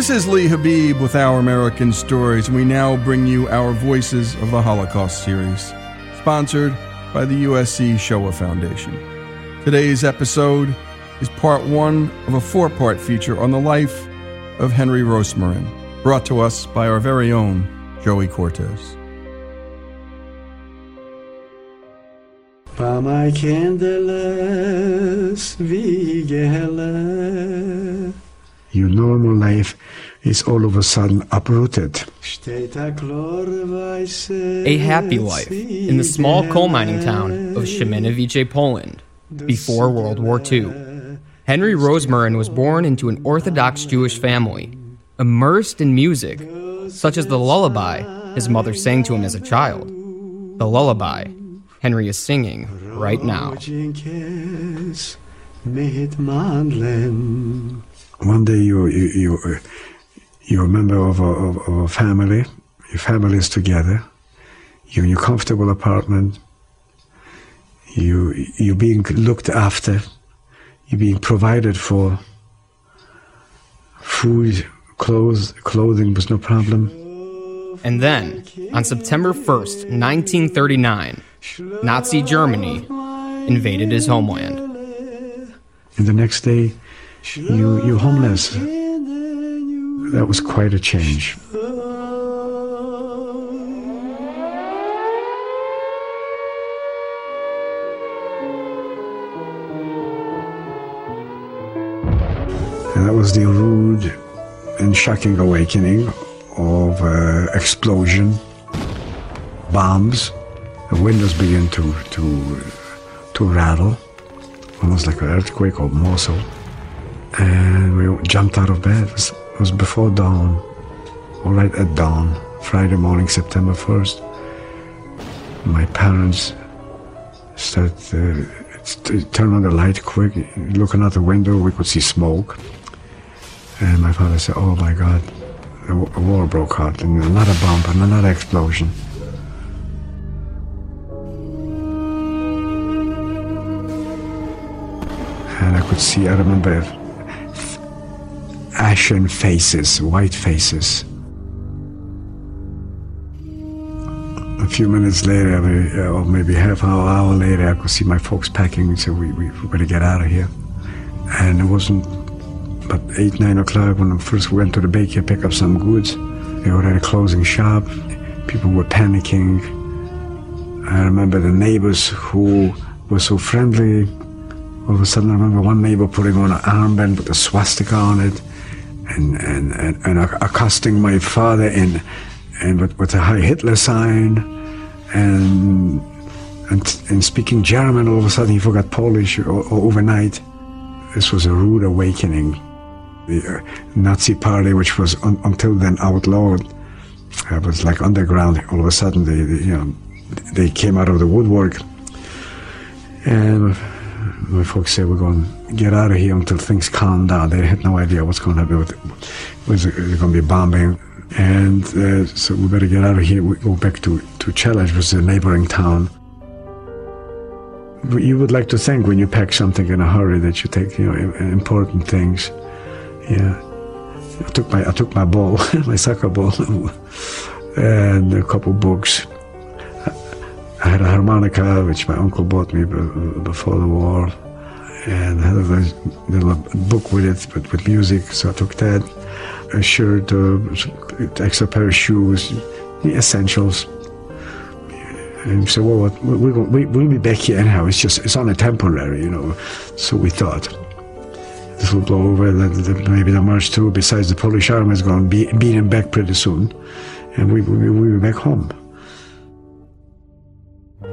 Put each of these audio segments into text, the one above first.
This is Lee Habib with Our American Stories, and we now bring you our Voices of the Holocaust series, sponsored by the USC Shoah Foundation. Today's episode is part one of a four part feature on the life of Henry Rosmarin, brought to us by our very own Joey Cortez. Your normal life is all of a sudden uprooted. A happy life in the small coal mining town of Siemianowice, Poland, before World War II. Henry Rosmarin was born into an Orthodox Jewish family, immersed in music, such as the lullaby his mother sang to him as a child. The lullaby Henry is singing right now. One day you you you, uh, you're a member of a, of, of a family. Your family is together. You're in your comfortable apartment. You you're being looked after. You're being provided for. Food, clothes, clothing was no problem. And then, on September 1st, 1939, Nazi Germany invaded his homeland. And the next day, you you're homeless. That was quite a change. And that was the rude and shocking awakening of uh, explosion, bombs. The windows began to to to rattle, almost like an earthquake or so. And we jumped out of bed. It was, it was before dawn, or right at dawn, Friday morning, September first. My parents started uh, turn on the light quick. Looking out the window, we could see smoke. And my father said, "Oh my God, a war broke out, and another bomb, and another explosion." And I could see, I remember ashen faces, white faces. A few minutes later, uh, or maybe half an hour, later, I could see my folks packing and said, we, we, we better get out of here. And it wasn't but 8, 9 o'clock when I first went to the bakery to pick up some goods. They were at a closing shop. People were panicking. I remember the neighbors who were so friendly. All of a sudden, I remember one neighbor putting on an armband with a swastika on it and, and, and, and accosting my father in, and with, with a Hitler sign and, and, and speaking German. All of a sudden, he forgot Polish overnight. This was a rude awakening. The uh, Nazi party, which was un- until then outlawed, uh, was like underground. All of a sudden, they, they, you know, they came out of the woodwork. And my folks said, we're going get out of here until things calm down. They had no idea what's going to happen. With it. Was it going to be bombing? And uh, so we better get out of here. We go back to, to Czeladź, which is a neighboring town. You would like to think when you pack something in a hurry that you take, you know, important things. Yeah. I took my I took my ball, my soccer ball, and a couple books. I had a harmonica which my uncle bought me before the war, and had a little book with it, but with music. So I took that, a shirt, uh, extra pair of shoes, the essentials. And so, well, what, we, we, we'll be back here anyhow. It's just, it's on a temporary, you know. So we thought this will blow over. That, maybe the march through. Besides, the Polish army is going to be beating back pretty soon, and we we we'll be back home.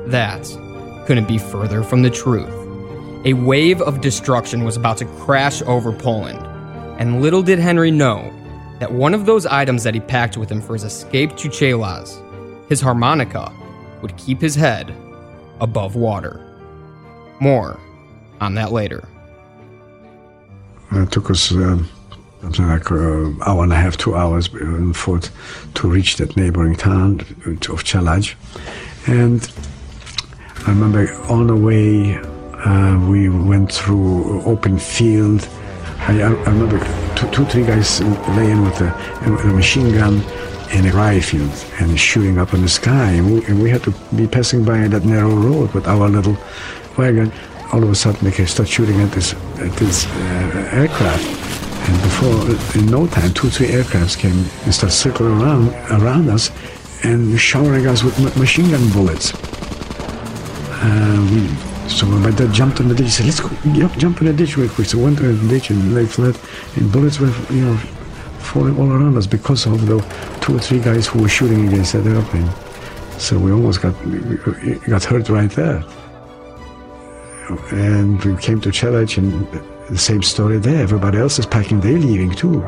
That couldn't be further from the truth. A wave of destruction was about to crash over Poland, and little did Henry know that one of those items that he packed with him for his escape to Czeladź, his harmonica, would keep his head above water. More on that later. It took us uh, something like an hour and a half, two hours on foot to reach that neighboring town of Czeladź. And I remember on the way, uh, we went through open field, I, I remember two, two, three guys laying with a, a machine gun in a riot field and shooting up in the sky. And we, and we, had to be passing by that narrow road with our little wagon. All of a sudden, they start shooting at this, at this uh, aircraft. And before, in no time, two, three aircrafts came and started circling around, around us and showering us with machine gun bullets. Uh, we, so my dad jumped in the ditch. He said, "Let's go, jump, jump in the ditch real quick." So we went in the ditch and lay flat, and bullets were, you know, falling all around us because of the two or three guys who were shooting against that airplane. So we almost got got hurt right there. And we came to Czeladź, and the same story there. Everybody else is packing; they're leaving too.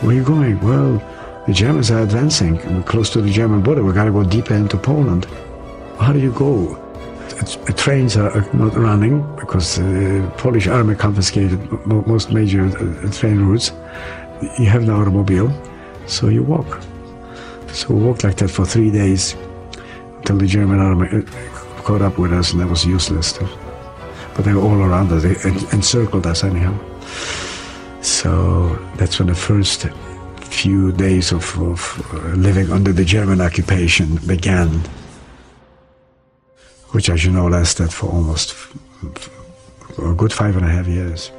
Where are you going? Well, the Germans are advancing. We're close to the German border. We got to go deeper into Poland. How do you go? Trains are not running because the Polish army confiscated most major uh, train routes. You have no automobile, so you walk. So we walked like that for three days until the German army uh, caught up with us, and that was useless. But they were all around us, they encircled us anyhow. So that's when the first few days of, of uh, living under the German occupation began which, as you know, lasted for almost a good five and a half years.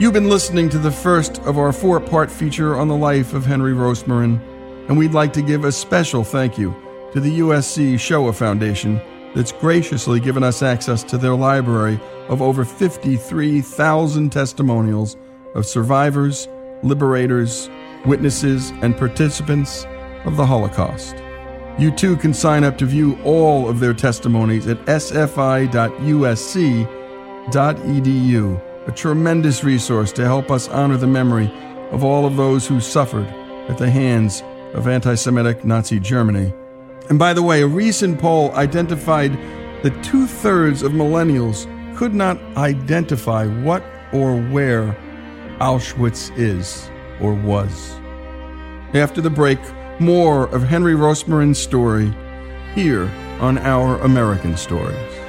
You've been listening to the first of our four part feature on the life of Henry Rosmarin, and we'd like to give a special thank you to the USC Shoah Foundation that's graciously given us access to their library of over 53,000 testimonials of survivors, liberators, witnesses, and participants of the Holocaust. You too can sign up to view all of their testimonies at sfi.usc.edu, a tremendous resource to help us honor the memory of all of those who suffered at the hands of anti Semitic Nazi Germany. And by the way, a recent poll identified that two thirds of millennials could not identify what or where Auschwitz is or was. After the break, more of Henry Rosmarin's story here on Our American Stories.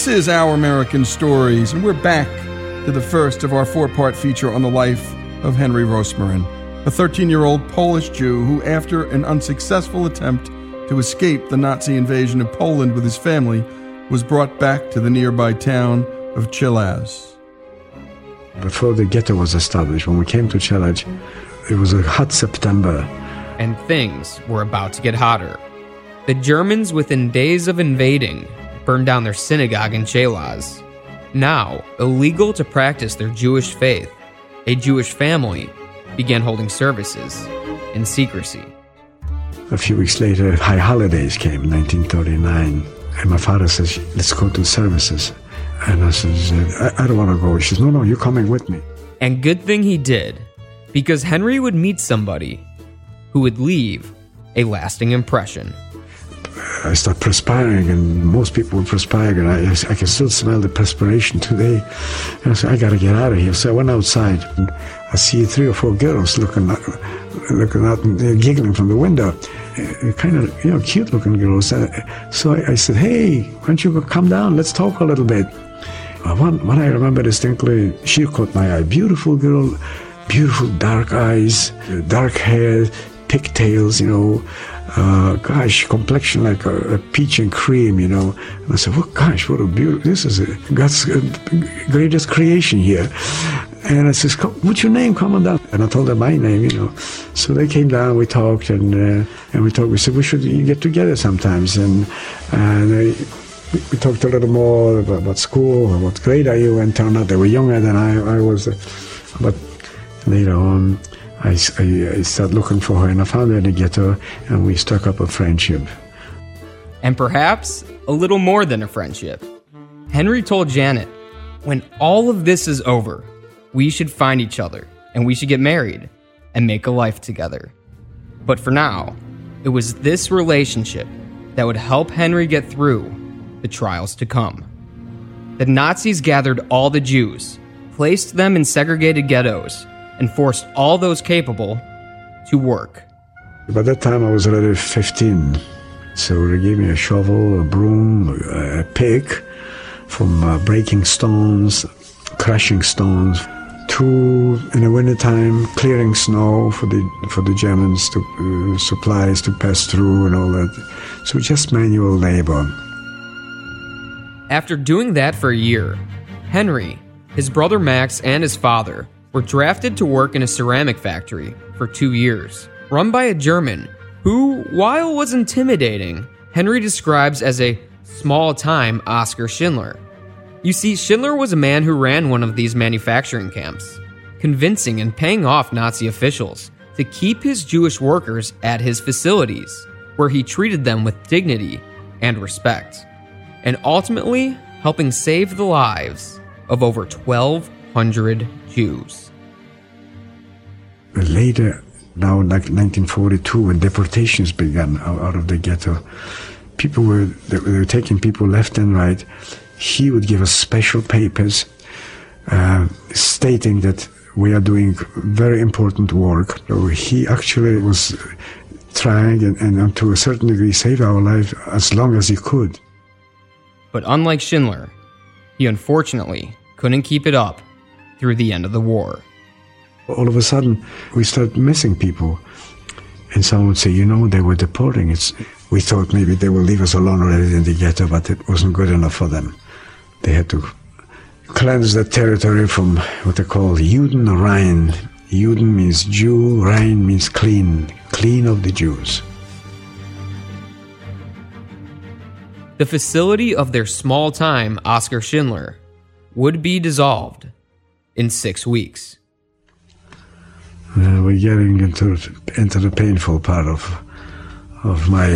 This is Our American Stories, and we're back to the first of our four part feature on the life of Henry Rosmarin, a 13 year old Polish Jew who, after an unsuccessful attempt to escape the Nazi invasion of Poland with his family, was brought back to the nearby town of Czeladź. Before the ghetto was established, when we came to Czeladź, it was a hot September. And things were about to get hotter. The Germans, within days of invading, burned down their synagogue in Czeladź. Now, illegal to practice their Jewish faith, a Jewish family began holding services in secrecy. A few weeks later, high holidays came in 1939, and my father says, Let's go to services. And I says, I, I don't want to go. He says, No, no, you're coming with me. And good thing he did, because Henry would meet somebody who would leave a lasting impression. I start perspiring, and most people would perspire, and I, I can still smell the perspiration today. And I said, I got to get out of here. So I went outside, and I see three or four girls looking, looking out and giggling from the window. Uh, kind of, you know, cute-looking girls. Uh, so I, I, said, "Hey, why don't you come down? Let's talk a little bit." Uh, one, one I remember distinctly. She caught my eye. Beautiful girl, beautiful dark eyes, dark hair, pigtails, you know uh, gosh, complexion like a, a, peach and cream, you know. And I said, well, gosh, what a beautiful, this is a, God's greatest creation here. And I says, what's your name? Come on down. And I told them my name, you know. So they came down, we talked, and uh, and we talked. We said, we should get together sometimes. And, and we, we talked a little more about, about school, what grade are you? And turned out they were younger than I, I was. But later on, I, I, started looking for her and I found her in the ghetto and we struck up a friendship. And perhaps a little more than a friendship. Henry told Janet When all of this is over, we should find each other and we should get married and make a life together. But for now, it was this relationship that would help Henry get through the trials to come. The Nazis gathered all the Jews, placed them in segregated ghettos, and forced all those capable to work. By that time, I was already 15. So they gave me a shovel, a broom, a pick from uh, breaking stones, crushing stones, to in the wintertime clearing snow for the for the Germans to uh, supplies to pass through and all that. So just manual labor. After doing that for a year, Henry, his brother Max, and his father were drafted to work in a ceramic factory for two years, run by a German who, while was intimidating, Henry describes as a small time Oscar Schindler. You see, Schindler was a man who ran one of these manufacturing camps, convincing and paying off Nazi officials to keep his Jewish workers at his facilities, where he treated them with dignity and respect, and ultimately helping save the lives of over 1,200 Jews. Later, now like 1942, when deportations began out of the ghetto, people were they were taking people left and right. He would give us special papers uh, stating that we are doing very important work. So he actually was trying and, and to a certain degree save our life as long as he could. But unlike Schindler, he unfortunately couldn't keep it up through the end of the war. All of a sudden, we started missing people. And someone would say, you know, they were deporting. It's, we thought maybe they will leave us alone already in the ghetto, but it wasn't good enough for them. They had to cleanse the territory from what they call Juden Rein. Juden means Jew, Rein means clean, clean of the Jews. The facility of their small time Oscar Schindler would be dissolved in six weeks. Uh, we're getting into into the painful part of of my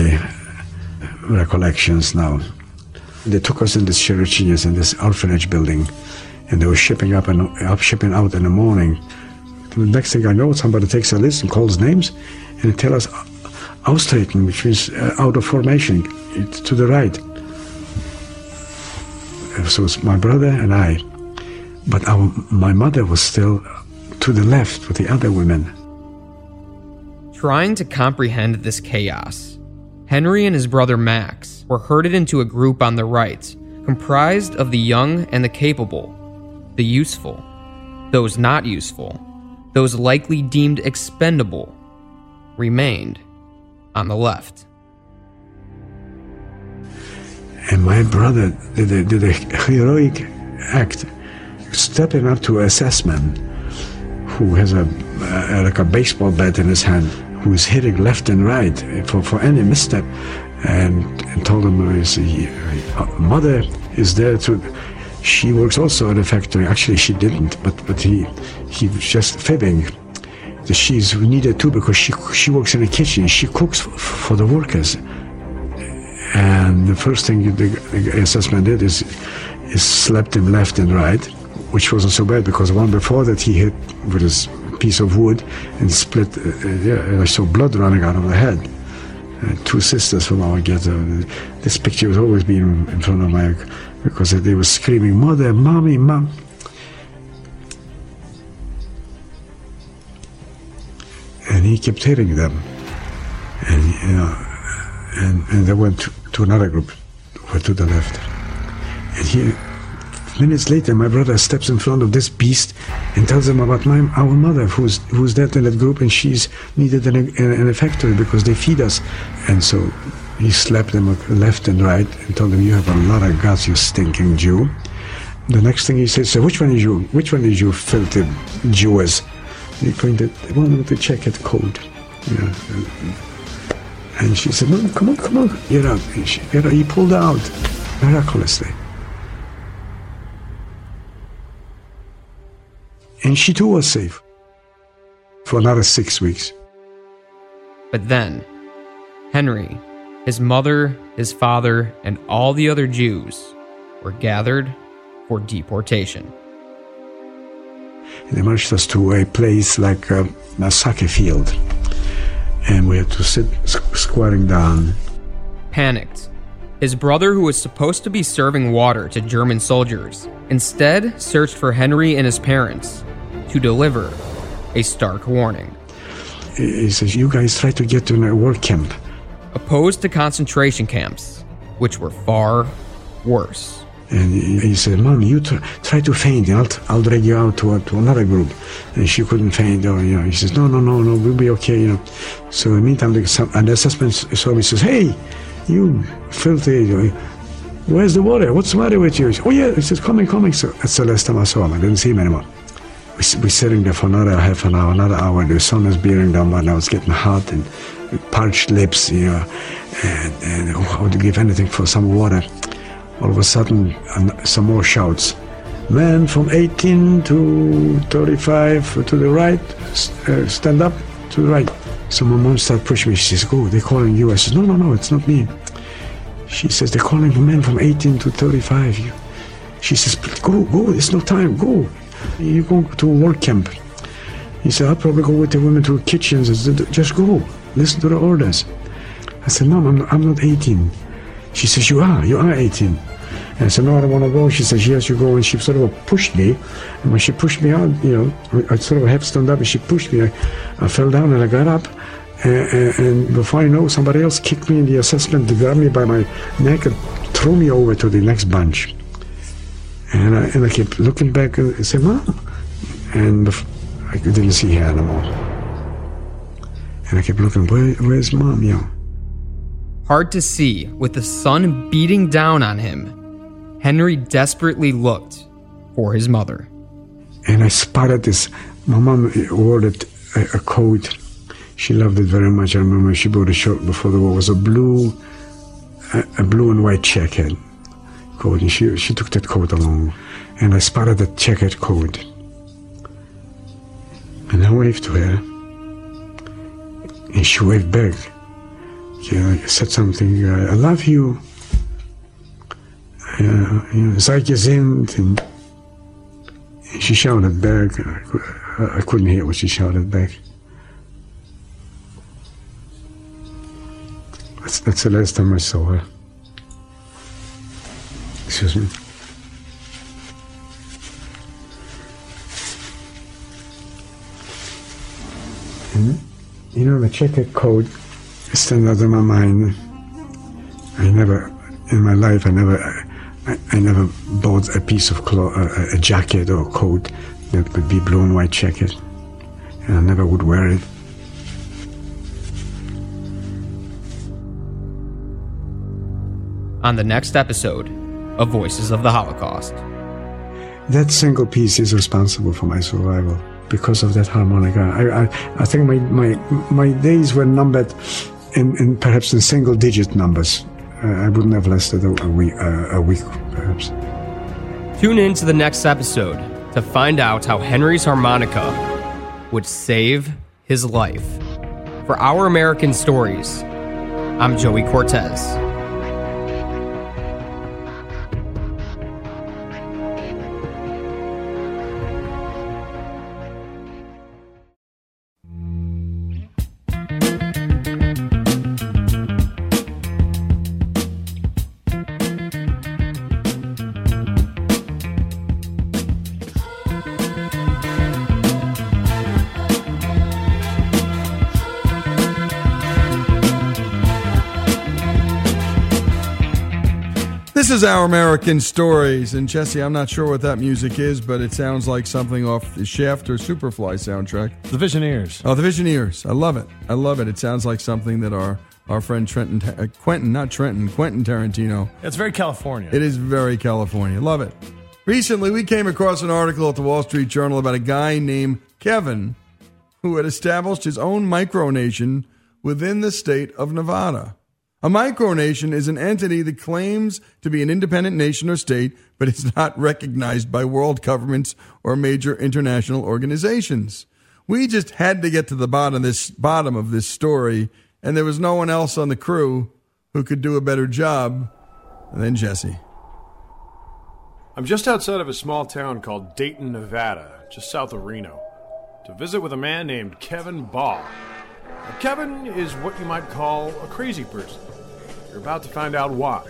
recollections now. They took us in this churches in this orphanage building, and they were shipping up and up, shipping out in the morning. The next thing I know, somebody takes a list and calls names, and they tell us austreten, which means uh, out of formation, to the right. So it's my brother and I, but our, my mother was still to the left with the other women. Trying to comprehend this chaos, Henry and his brother Max were herded into a group on the right, comprised of the young and the capable, the useful, those not useful, those likely deemed expendable, remained on the left. And my brother did a, did a heroic act, stepping up to SS man who has a uh, like a baseball bat in his hand, who is hitting left and right for, for any misstep, and, and told him his uh, mother is there to. She works also at a factory. Actually, she didn't, but but he he was just fibbing. The she's needed too because she she works in the kitchen. She cooks for, for the workers. And the first thing the, the SS man did is is slapped him left and right which wasn't so bad because the one before that he hit with his piece of wood and split. Uh, uh yeah, and I saw blood running out of the head. Uh, two sisters from our ghetto. This picture was always being in front of my because they were screaming, "Mother, mommy, mom!" And he kept hitting them, and you know, and and they went to, to another group, to the left, and he Minutes later, my brother steps in front of this beast and tells them about my, our mother, who's who's dead in that group, and she's needed in a, in a factory because they feed us. And so he slapped them left and right and told them, "You have a lot of guts, you stinking Jew." The next thing he said, "So which one is you? Which one is you, filthy Jewess?" He pointed. wanted to check at code. Yeah. And she said, "No, come on, come on, get out." And she, you know, he pulled out miraculously. And she too was safe for another six weeks. But then, Henry, his mother, his father, and all the other Jews were gathered for deportation. They marched us to a place like a, a soccer field, and we had to sit squatting down. Panicked, his brother, who was supposed to be serving water to German soldiers, instead searched for Henry and his parents to deliver a stark warning. He says, You guys try to get to a work camp. Opposed to concentration camps, which were far worse. And he said, Mom, you try, try to faint, I'll, I'll drag you out to, to another group. And she couldn't faint, or, you know, he says, No, no, no, no, we'll be okay, you know. So in the meantime, the, some, and the SS man saw me says, Hey, you filthy, where's the water? What's the matter with you? oh, yeah, he says, Coming, coming. So that's the last time I saw him. I didn't see him anymore. We, we're sitting there for another half an hour, another hour. The sun is bearing down, and I was getting hot and parched lips, you know, and, and oh, I would give anything for some water. All of a sudden, some more shouts. Men from 18 to 35 to the right, uh, stand up to the right. So my mom started pushing me. She says, Go, they're calling you. I says, No, no, no, it's not me. She says, They're calling men from 18 to 35. She says, Go, go, there's no time, go. You go to a work camp. He said, I'll probably go with the women to the kitchens. Just go, listen to the orders. I said, Mom, I'm, I'm not 18. She says, You are, you are 18. And I said, No, I don't want to go. She says, Yes, you go. And she sort of pushed me. And when she pushed me out, you know, I sort of half stood up and she pushed me. I, I fell down and I got up. And, and, before I know, somebody else kicked me in the SS man, grabbed me by my neck and threw me over to the next bunch. And I, and I kept looking back and said, Mom. And I didn't see her anymore. And I kept looking, Where, where's mom, yo? Hard to see, with the sun beating down on him, Henry desperately looked for his mother. And I spotted this. My mom ordered a, a coat. She loved it very much. I remember she bought a shirt before the war. It was a blue, a, a blue and white checkered coat. And she, she took that coat along. And I spotted that checkered coat. And I waved to her. And she waved back yeah, said something, uh, I love you. Uh, you know. And, and she shouted back. I, I couldn't hear what she shouted back. That's, that's the last time I saw her. Excuse me. And, you know, the checkered coat stand out of my mind. I never, in my life, I never, I, I never bought a piece of cloth, a, a jacket or a coat that would be blue and white checkered, and I never would wear it. On the next episode of Voices of the Holocaust. That single piece is responsible for my survival because of that harmonica. I, I, I think my, my, my days were numbered in, in perhaps in single digit numbers. Uh, I wouldn't have lasted a, a week, uh, a week, perhaps. Tune in to the next episode to find out how Henry's harmonica would save his life. For Our American Stories, I'm Joey Cortez. Is Our American Stories. And Jesse, I'm not sure what that music is, but it sounds like something off the Shaft or Superfly soundtrack. The Visioneers. Oh, the Visioneers. I love it. I love it. It sounds like something that our our friend Trenton, uh, Quentin, not Trenton, Quentin Tarantino. It's very California. It is very California. Love it. Recently, we came across an article at the Wall Street Journal about a guy named Kevin who had established his own micronation within the state of Nevada. A micronation is an entity that claims to be an independent nation or state, but is not recognized by world governments or major international organizations. We just had to get to the bottom of this bottom of this story, and there was no one else on the crew who could do a better job than Jesse. I'm just outside of a small town called Dayton, Nevada, just south of Reno, to visit with a man named Kevin Baugh. Kevin is what you might call a crazy person. You're about to find out why.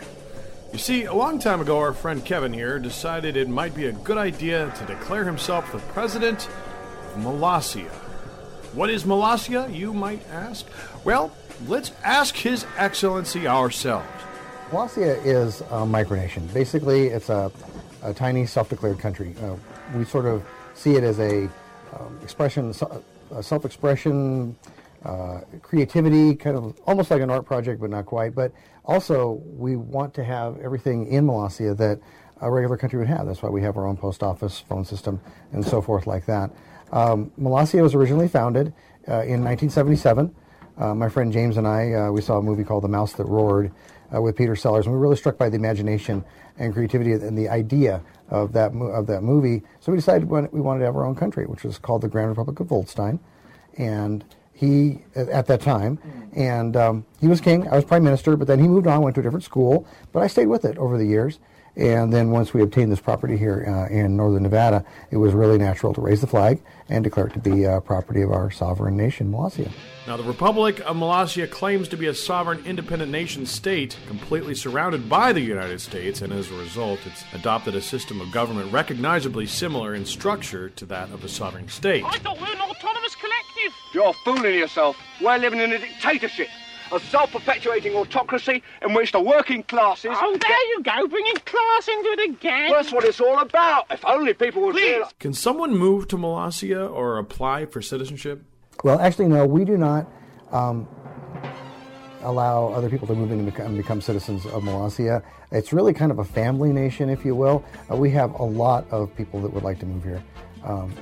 You see, a long time ago, our friend Kevin here decided it might be a good idea to declare himself the president of Molossia. What is Molossia, you might ask? Well, let's ask His Excellency ourselves. Molossia is a micronation. Basically, it's a, a tiny self-declared country. Uh, we sort of see it as a um, expression, a self-expression, uh, creativity, kind of almost like an art project, but not quite. But also, we want to have everything in Molossia that a regular country would have. That's why we have our own post office, phone system, and so forth like that. Um, was originally founded uh, in 1977. Uh, my friend James and I, uh, we saw a movie called The Mouse That Roared uh, with Peter Sellers, and we were really struck by the imagination and creativity and the idea of that mo- of that movie. So we decided we wanted to have our own country, which was called the Grand Republic of Vuldstein, and he at that time, and um, he was king. I was prime minister, but then he moved on, went to a different school. But I stayed with it over the years. And then once we obtained this property here uh, in northern Nevada, it was really natural to raise the flag and declare it to be uh, property of our sovereign nation, Molossia. Now, the Republic of Molossia claims to be a sovereign independent nation state, completely surrounded by the United States, and as a result, it's adopted a system of government recognizably similar in structure to that of a sovereign state. I thought we were an autonomous collective. You're fooling yourself. We're living in a dictatorship a self-perpetuating autocracy in which the working classes... Oh, there you go, bringing class into it again. Well, that's what it's all about. If only people would... Please. Realize- Can someone move to Molossia or apply for citizenship? Well, actually, no, we do not um, allow other people to move in and become, become, citizens of Molossia. It's really kind of a family nation, if you will. Uh, we have a lot of people that would like to move here. Um,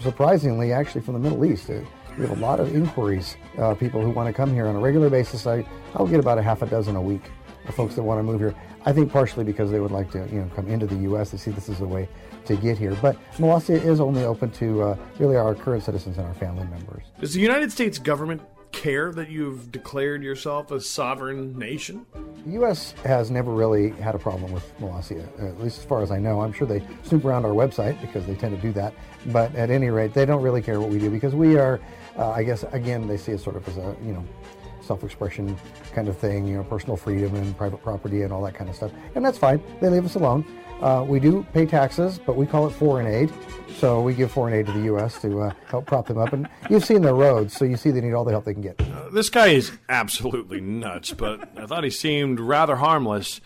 surprisingly, actually, from the Middle East. Uh, we have a lot of inquiries, uh, people who want to come here on a regular basis. I, I'll get about a half a dozen a week of folks that want to move here. I think partially because they would like to, you know, come into the U.S. They see this as a way to get here. But Molossia is only open to uh, really our current citizens and our family members. Does the United States government care that you've declared yourself a sovereign nation? The U.S. has never really had a problem with Molossia, at least as far as I know. I'm sure they snoop around our website because they tend to do that. But at any rate, they don't really care what we do because we are, uh, I guess, again, they see it sort of as a, you know, self-expression kind of thing, you know, personal freedom and private property and all that kind of stuff. And that's fine. They leave us alone. Uh, we do pay taxes, but we call it foreign aid. So we give foreign aid to the U.S. to uh, help prop them up. And you've seen their roads, so you see they need all the help they can get. Uh, this guy is absolutely nuts, but I thought he seemed rather harmless.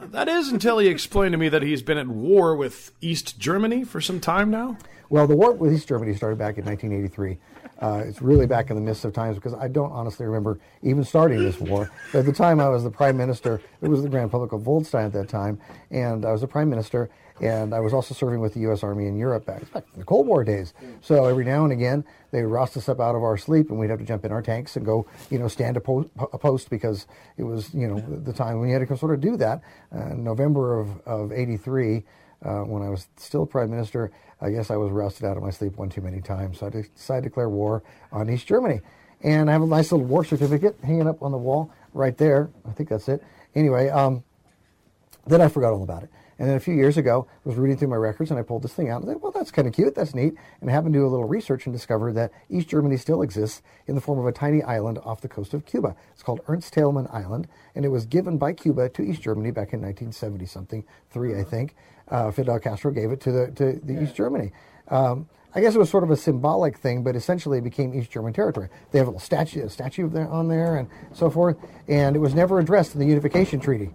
That is until he explained to me that he's been at war with East Germany for some time now. Well, the war with East Germany started back in 1983. Uh, it's really back in the midst of times because I don't honestly remember even starting this war. But at the time I was the prime minister, it was the Grand Republic of Vuldstein at that time, and I was the prime minister, and I was also serving with the U.S. Army in Europe back, back in the Cold War days. So every now and again, they would roust us up out of our sleep, and we'd have to jump in our tanks and go, you know, stand a, po- a post because it was, you know, the time when you had to sort of do that. Uh, November of, of 83, uh, when I was still prime minister, I guess I was rousted out of my sleep one too many times. So I decided to declare war on East Germany. And I have a nice little war certificate hanging up on the wall right there. I think that's it. Anyway, um, then I forgot all about it. And then a few years ago, I was reading through my records and I pulled this thing out and I thought, well, that's kind of cute. That's neat. And I happened to do a little research and discovered that East Germany still exists in the form of a tiny island off the coast of Cuba. It's called Ernst Thälmann Island, and it was given by Cuba to East Germany back in 1970 something, three, I think. Uh, Fidel Castro gave it to the, to the yeah. East Germany. Um, I guess it was sort of a symbolic thing, but essentially it became East German territory. They have a little statue, a statue on there, and so forth. And it was never addressed in the Unification Treaty.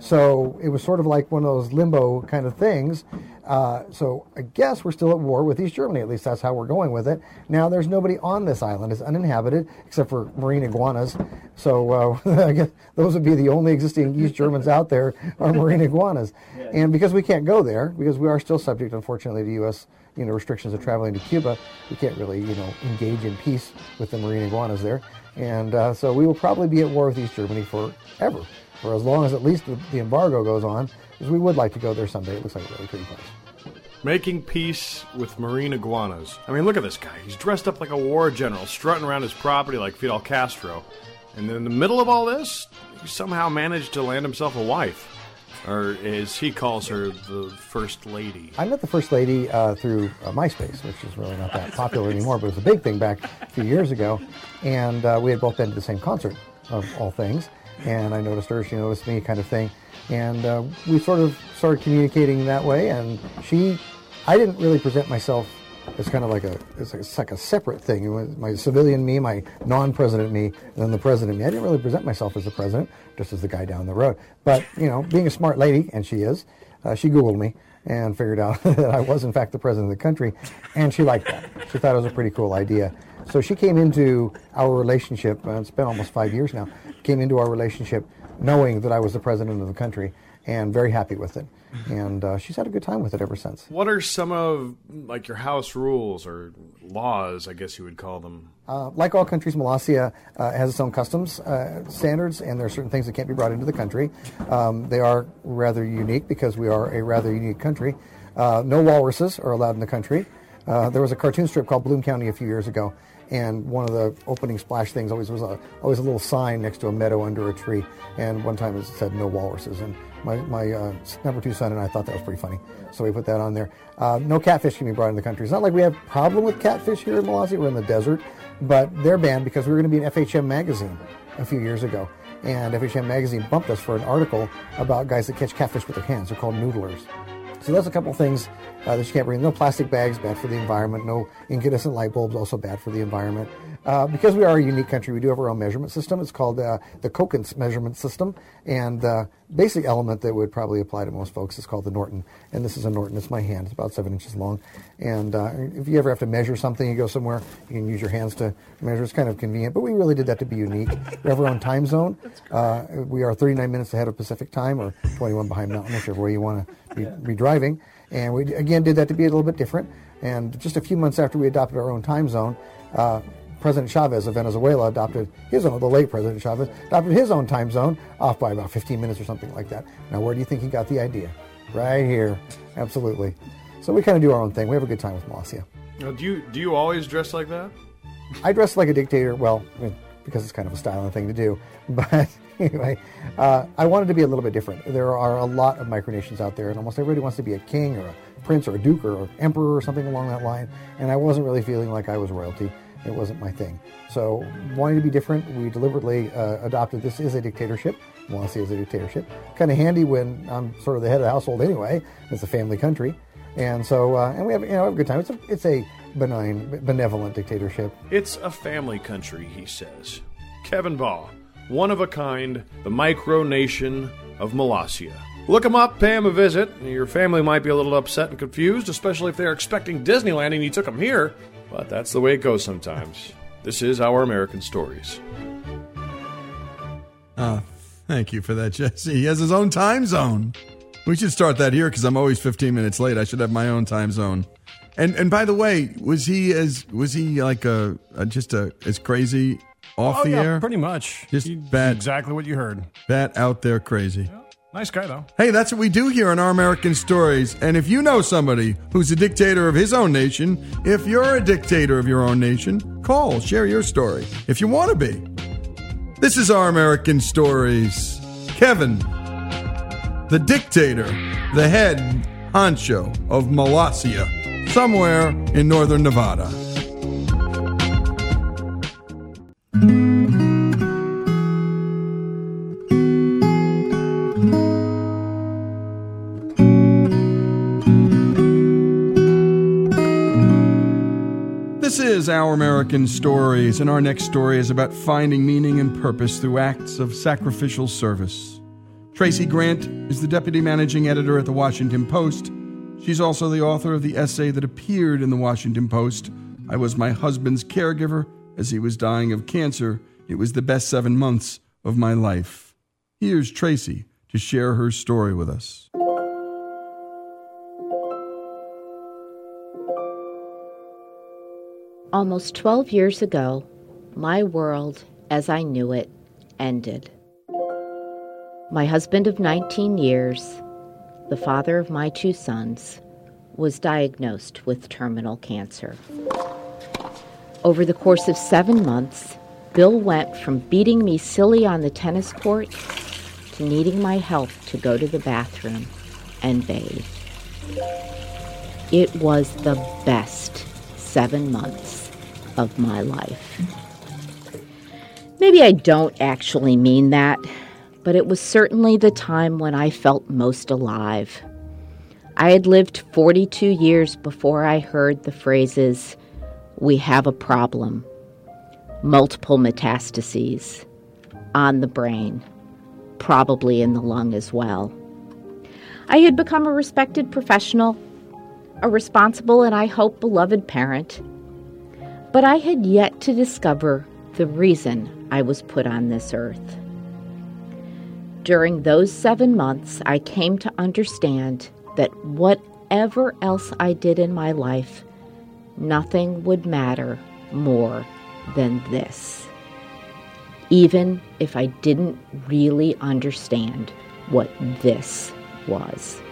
So it was sort of like one of those limbo kind of things. Uh, so I guess we're still at war with East Germany. At least that's how we're going with it. Now there's nobody on this island. It's uninhabited except for marine iguanas. So uh, I guess those would be the only existing East Germans out there are marine iguanas. And because we can't go there, because we are still subject, unfortunately, to U.S. You know restrictions of traveling to Cuba, we can't really you know engage in peace with the marine iguanas there. And uh, so we will probably be at war with East Germany forever for as long as at least the, the embargo goes on, because we would like to go there someday. It looks like a really pretty place. Making peace with marine iguanas. I mean, look at this guy. He's dressed up like a war general, strutting around his property like Fidel Castro. And in the middle of all this, he somehow managed to land himself a wife. or as he calls her, the first lady. I met the first lady uh, through uh, MySpace, which is really not that popular anymore, but it was a big thing back a few years ago. And uh, we had both been to the same concert, of all things. And I noticed her, she noticed me, kind of thing. And uh, we sort of started communicating that way. And she, I didn't really present myself as kind of like a, it's like, it's like a separate thing. My civilian me, my non-president me, and then the president me. I didn't really present myself as the president, just as the guy down the road. But you know, being a smart lady, and she is, uh, she Googled me and figured out that I was in fact the president of the country, and she liked that. She thought it was a pretty cool idea. So she came into our relationship. Uh, it's been almost five years now. Came into our relationship knowing that I was the president of the country, and very happy with it. And uh, she's had a good time with it ever since. What are some of like your house rules or laws? I guess you would call them. Uh, like all countries, Molossia uh, has its own customs uh, standards, and there are certain things that can't be brought into the country. Um, they are rather unique because we are a rather unique country. Uh, no walruses are allowed in the country. Uh, there was a cartoon strip called Bloom County a few years ago, and one of the opening splash things always was a, always a little sign next to a meadow under a tree. And one time it said no walruses, and my, my uh, number two son and I thought that was pretty funny, so we put that on there. Uh, no catfish can be brought in the country. It's not like we have a problem with catfish here in Molossia. We're in the desert, but they're banned because we were going to be in FHM magazine a few years ago, and FHM magazine bumped us for an article about guys that catch catfish with their hands. They're called noodlers. So that's a couple things uh, that you can't bring. No plastic bags, bad for the environment. No incandescent light bulbs, also bad for the environment. Uh, because we are a unique country, we do have our own measurement system. It's called uh, the Kokens measurement system, and the basic element that would probably apply to most folks is called the Norton. And this is a Norton. It's my hand. It's about seven inches long. And uh, if you ever have to measure something, you go somewhere, you can use your hands to measure. It's kind of convenient. But we really did that to be unique. We have our own time zone. Uh, we are 39 minutes ahead of Pacific time, or 21 behind Mountain, whichever way you want to be, be driving. And we again did that to be a little bit different. And just a few months after we adopted our own time zone, uh, President Chavez of Venezuela adopted his own, the late President Chavez adopted his own time zone off by about 15 minutes or something like that. Now, where do you think he got the idea? Right here, absolutely. So we kind of do our own thing. We have a good time with Molossia. Now, do you do you always dress like that? I dress like a dictator. Well, I mean, because it's kind of a styling thing to do. But anyway, uh, I wanted to be a little bit different. There are a lot of micronations out there, and almost everybody wants to be a king or a prince or a duke or an emperor or something along that line. And I wasn't really feeling like I was royalty. It wasn't my thing. So, wanting to be different, we deliberately uh, adopted this is a dictatorship. Molossia is a dictatorship. Kind of handy when I'm sort of the head of the household anyway. It's a family country. And so, uh, and we have, you know, have a good time. It's a, it's a benign, benevolent dictatorship. It's a family country, he says. Kevin Baugh, one of a kind, the micronation of Molossia. Look him up, pay him a visit. Your family might be a little upset and confused, especially if they're expecting Disneyland and you took them here. But that's the way it goes sometimes. This is Our American Stories. Oh, thank you for that, Jesse. He has his own time zone. We should start that here because I'm always 15 minutes late. I should have my own time zone. And and by the way, was he as was he like a, a just a as crazy off oh, the yeah, air? pretty much. Just He- bad. Exactly what you heard. Bat out there crazy. Nice guy, though. Hey, that's what we do here on Our American Stories. And if you know somebody who's a dictator of his own nation, if you're a dictator of your own nation, call, share your story if you want to be. This is Our American Stories. Kevin, the dictator, the head honcho of Molossia, somewhere in northern Nevada. Our American Stories, and our next story is about finding meaning and purpose through acts of sacrificial service. Tracy Grant is the deputy managing editor at the Washington Post. She's also the author of the essay that appeared in the Washington Post I was my husband's caregiver as he was dying of cancer. It was the best seven months of my life. Here's Tracy to share her story with us. Almost 12 years ago, my world as I knew it ended. My husband of 19 years, the father of my two sons, was diagnosed with terminal cancer. Over the course of seven months, Bill went from beating me silly on the tennis court to needing my help to go to the bathroom and bathe. It was the best seven months of my life. Maybe I don't actually mean that, but it was certainly the time when I felt most alive. I had lived 42 years before I heard the phrases, we have a problem, multiple metastases, on the brain, probably in the lung as well. I had become a respected professional, a responsible and I hope beloved parent, but I had yet to discover the reason I was put on this earth. During those seven months, I came to understand that whatever else I did in my life, nothing would matter more than this. Even if I didn't really understand what this was.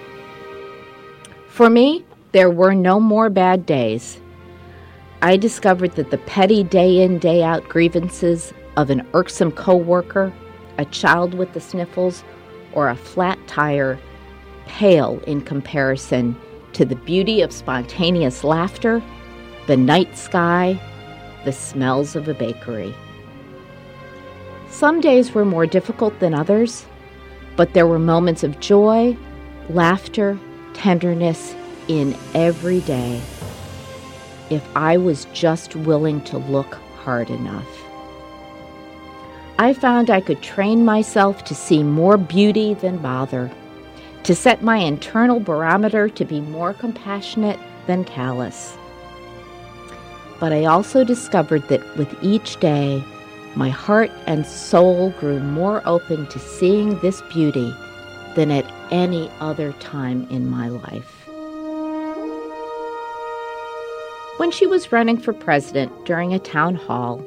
For me, there were no more bad days. I discovered that the petty day in, day out grievances of an irksome coworker, a child with the sniffles, or a flat tire pale in comparison to the beauty of spontaneous laughter, the night sky, the smells of a bakery. Some days were more difficult than others, but there were moments of joy, laughter, tenderness in every day if I was just willing to look hard enough. I found I could train myself to see more beauty than bother, to set my internal barometer to be more compassionate than callous. But I also discovered that with each day, my heart and soul grew more open to seeing this beauty than at any other time in my life. When she was running for president during a town hall,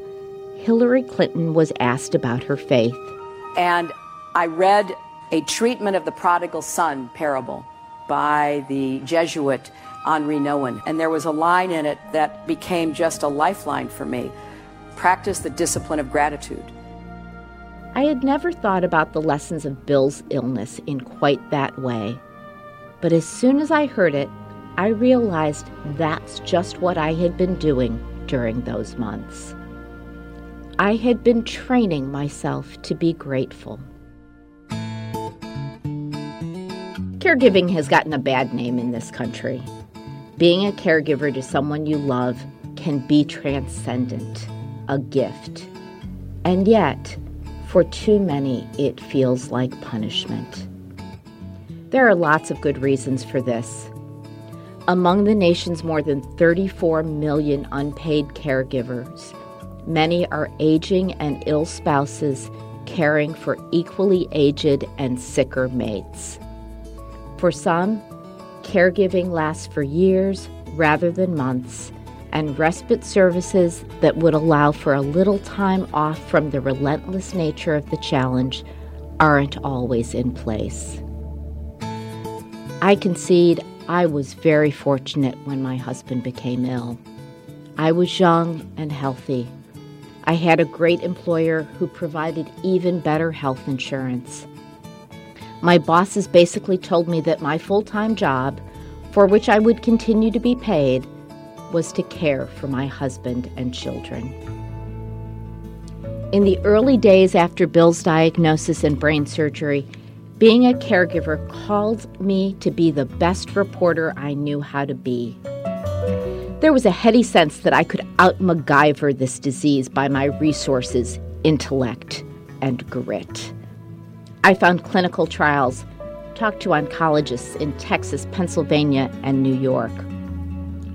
Hillary Clinton was asked about her faith. And I read a treatment of the prodigal son parable by the Jesuit Henri Nouwen. And there was a line in it that became just a lifeline for me practice the discipline of gratitude. I had never thought about the lessons of Bill's illness in quite that way. But as soon as I heard it, I realized that's just what I had been doing during those months. I had been training myself to be grateful. Caregiving has gotten a bad name in this country. Being a caregiver to someone you love can be transcendent, a gift. And yet, for too many, it feels like punishment. There are lots of good reasons for this. Among the nation's more than 34 million unpaid caregivers, many are aging and ill spouses caring for equally aged and sicker mates. For some, caregiving lasts for years rather than months, and respite services that would allow for a little time off from the relentless nature of the challenge aren't always in place. I concede I was very fortunate when my husband became ill. I was young and healthy. I had a great employer who provided even better health insurance. My bosses basically told me that my full time job, for which I would continue to be paid, was to care for my husband and children. In the early days after Bill's diagnosis and brain surgery, being a caregiver called me to be the best reporter I knew how to be. There was a heady sense that I could out MacGyver this disease by my resources, intellect, and grit. I found clinical trials, talked to oncologists in Texas, Pennsylvania, and New York.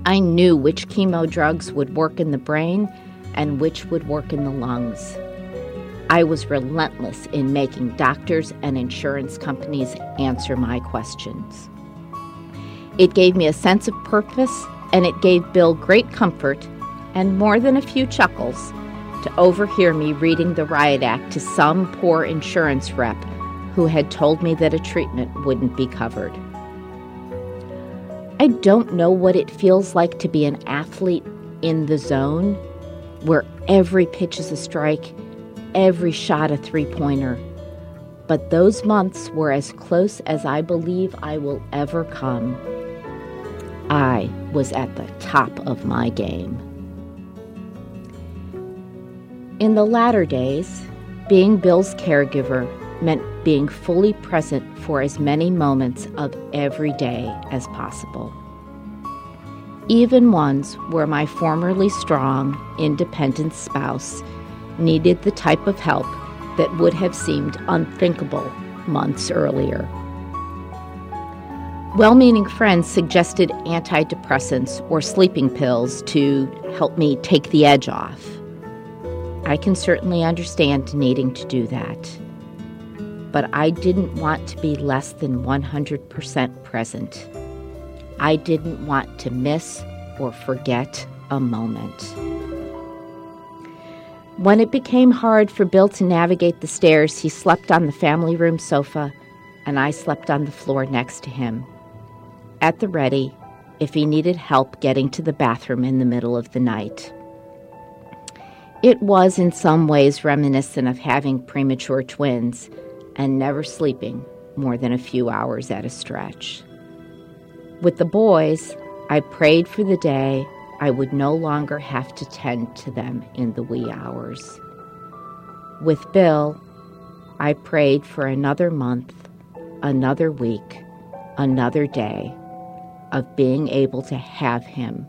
I knew which chemo drugs would work in the brain and which would work in the lungs. I was relentless in making doctors and insurance companies answer my questions. It gave me a sense of purpose, and it gave Bill great comfort and more than a few chuckles to overhear me reading the Riot Act to some poor insurance rep who had told me that a treatment wouldn't be covered. I don't know what it feels like to be an athlete in the zone, where every pitch is a strike every shot a three pointer. but those months were as close as I believe I will ever come. I was at the top of my game. In the latter days, being Bill's caregiver meant being fully present for as many moments of every day as possible. Even ones where my formerly strong, independent spouse needed the type of help that would have seemed unthinkable months earlier. Well meaning friends suggested antidepressants or sleeping pills to help me take the edge off. I can certainly understand needing to do that. But I didn't want to be less than 100% present. I didn't want to miss or forget a moment. When it became hard for Bill to navigate the stairs, he slept on the family room sofa, and I slept on the floor next to him. At the ready, if he needed help getting to the bathroom in the middle of the night. It was in some ways reminiscent of having premature twins and never sleeping more than a few hours at a stretch. With the boys, I prayed for the day I would no longer have to tend to them in the wee hours. With Bill, I prayed for another month, another week, another day of being able to have him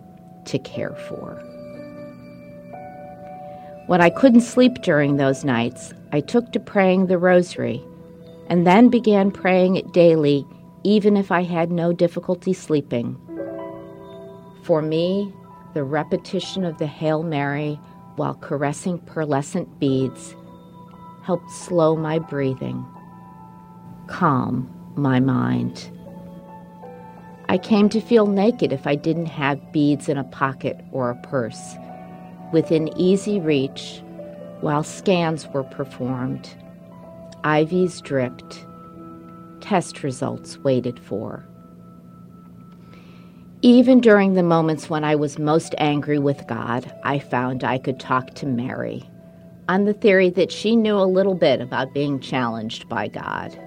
to care for. When I couldn't sleep during those nights, I took to praying the rosary and then began praying it daily, even if I had no difficulty sleeping. For me, the repetition of the Hail Mary while caressing pearlescent beads helped slow my breathing, calm my mind. I came to feel naked if I didn't have beads in a pocket or a purse within easy reach while scans were performed, IVs dripped, test results waited for. Even during the moments when I was most angry with God, I found I could talk to Mary on the theory that she knew a little bit about being challenged by God.